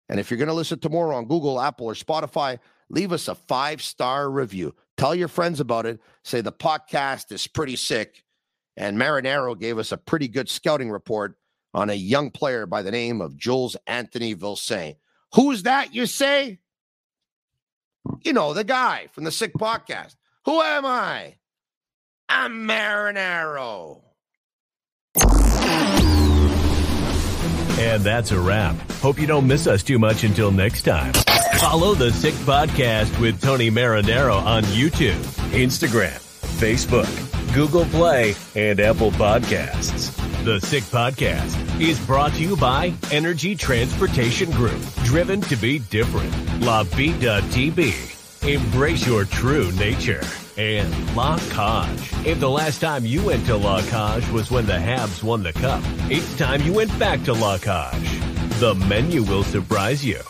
Speaker 5: And if you're going to listen tomorrow on Google, Apple, or Spotify, leave us a five star review. Tell your friends about it. Say the podcast is pretty sick and Marinaro gave us a pretty good scouting report on a young player by the name of Jules Anthony Vilsaint. Who's that, you say? You know, the guy from the Sick Podcast. Who am I? I'm Marinaro.
Speaker 1: And that's a wrap. Hope you don't miss us too much until next time. Follow the Sick Podcast with Tony Marinaro on YouTube, Instagram, Facebook, Google Play, and Apple Podcasts. The Sick Podcast is brought to you by Energy Transportation Group, driven to be different. La Bitt à Tibi. Embrace your true nature. And La Cage. If the last time you went to La Cage was when the Habs won the cup, it's time you went back to La Cage. The menu will surprise you.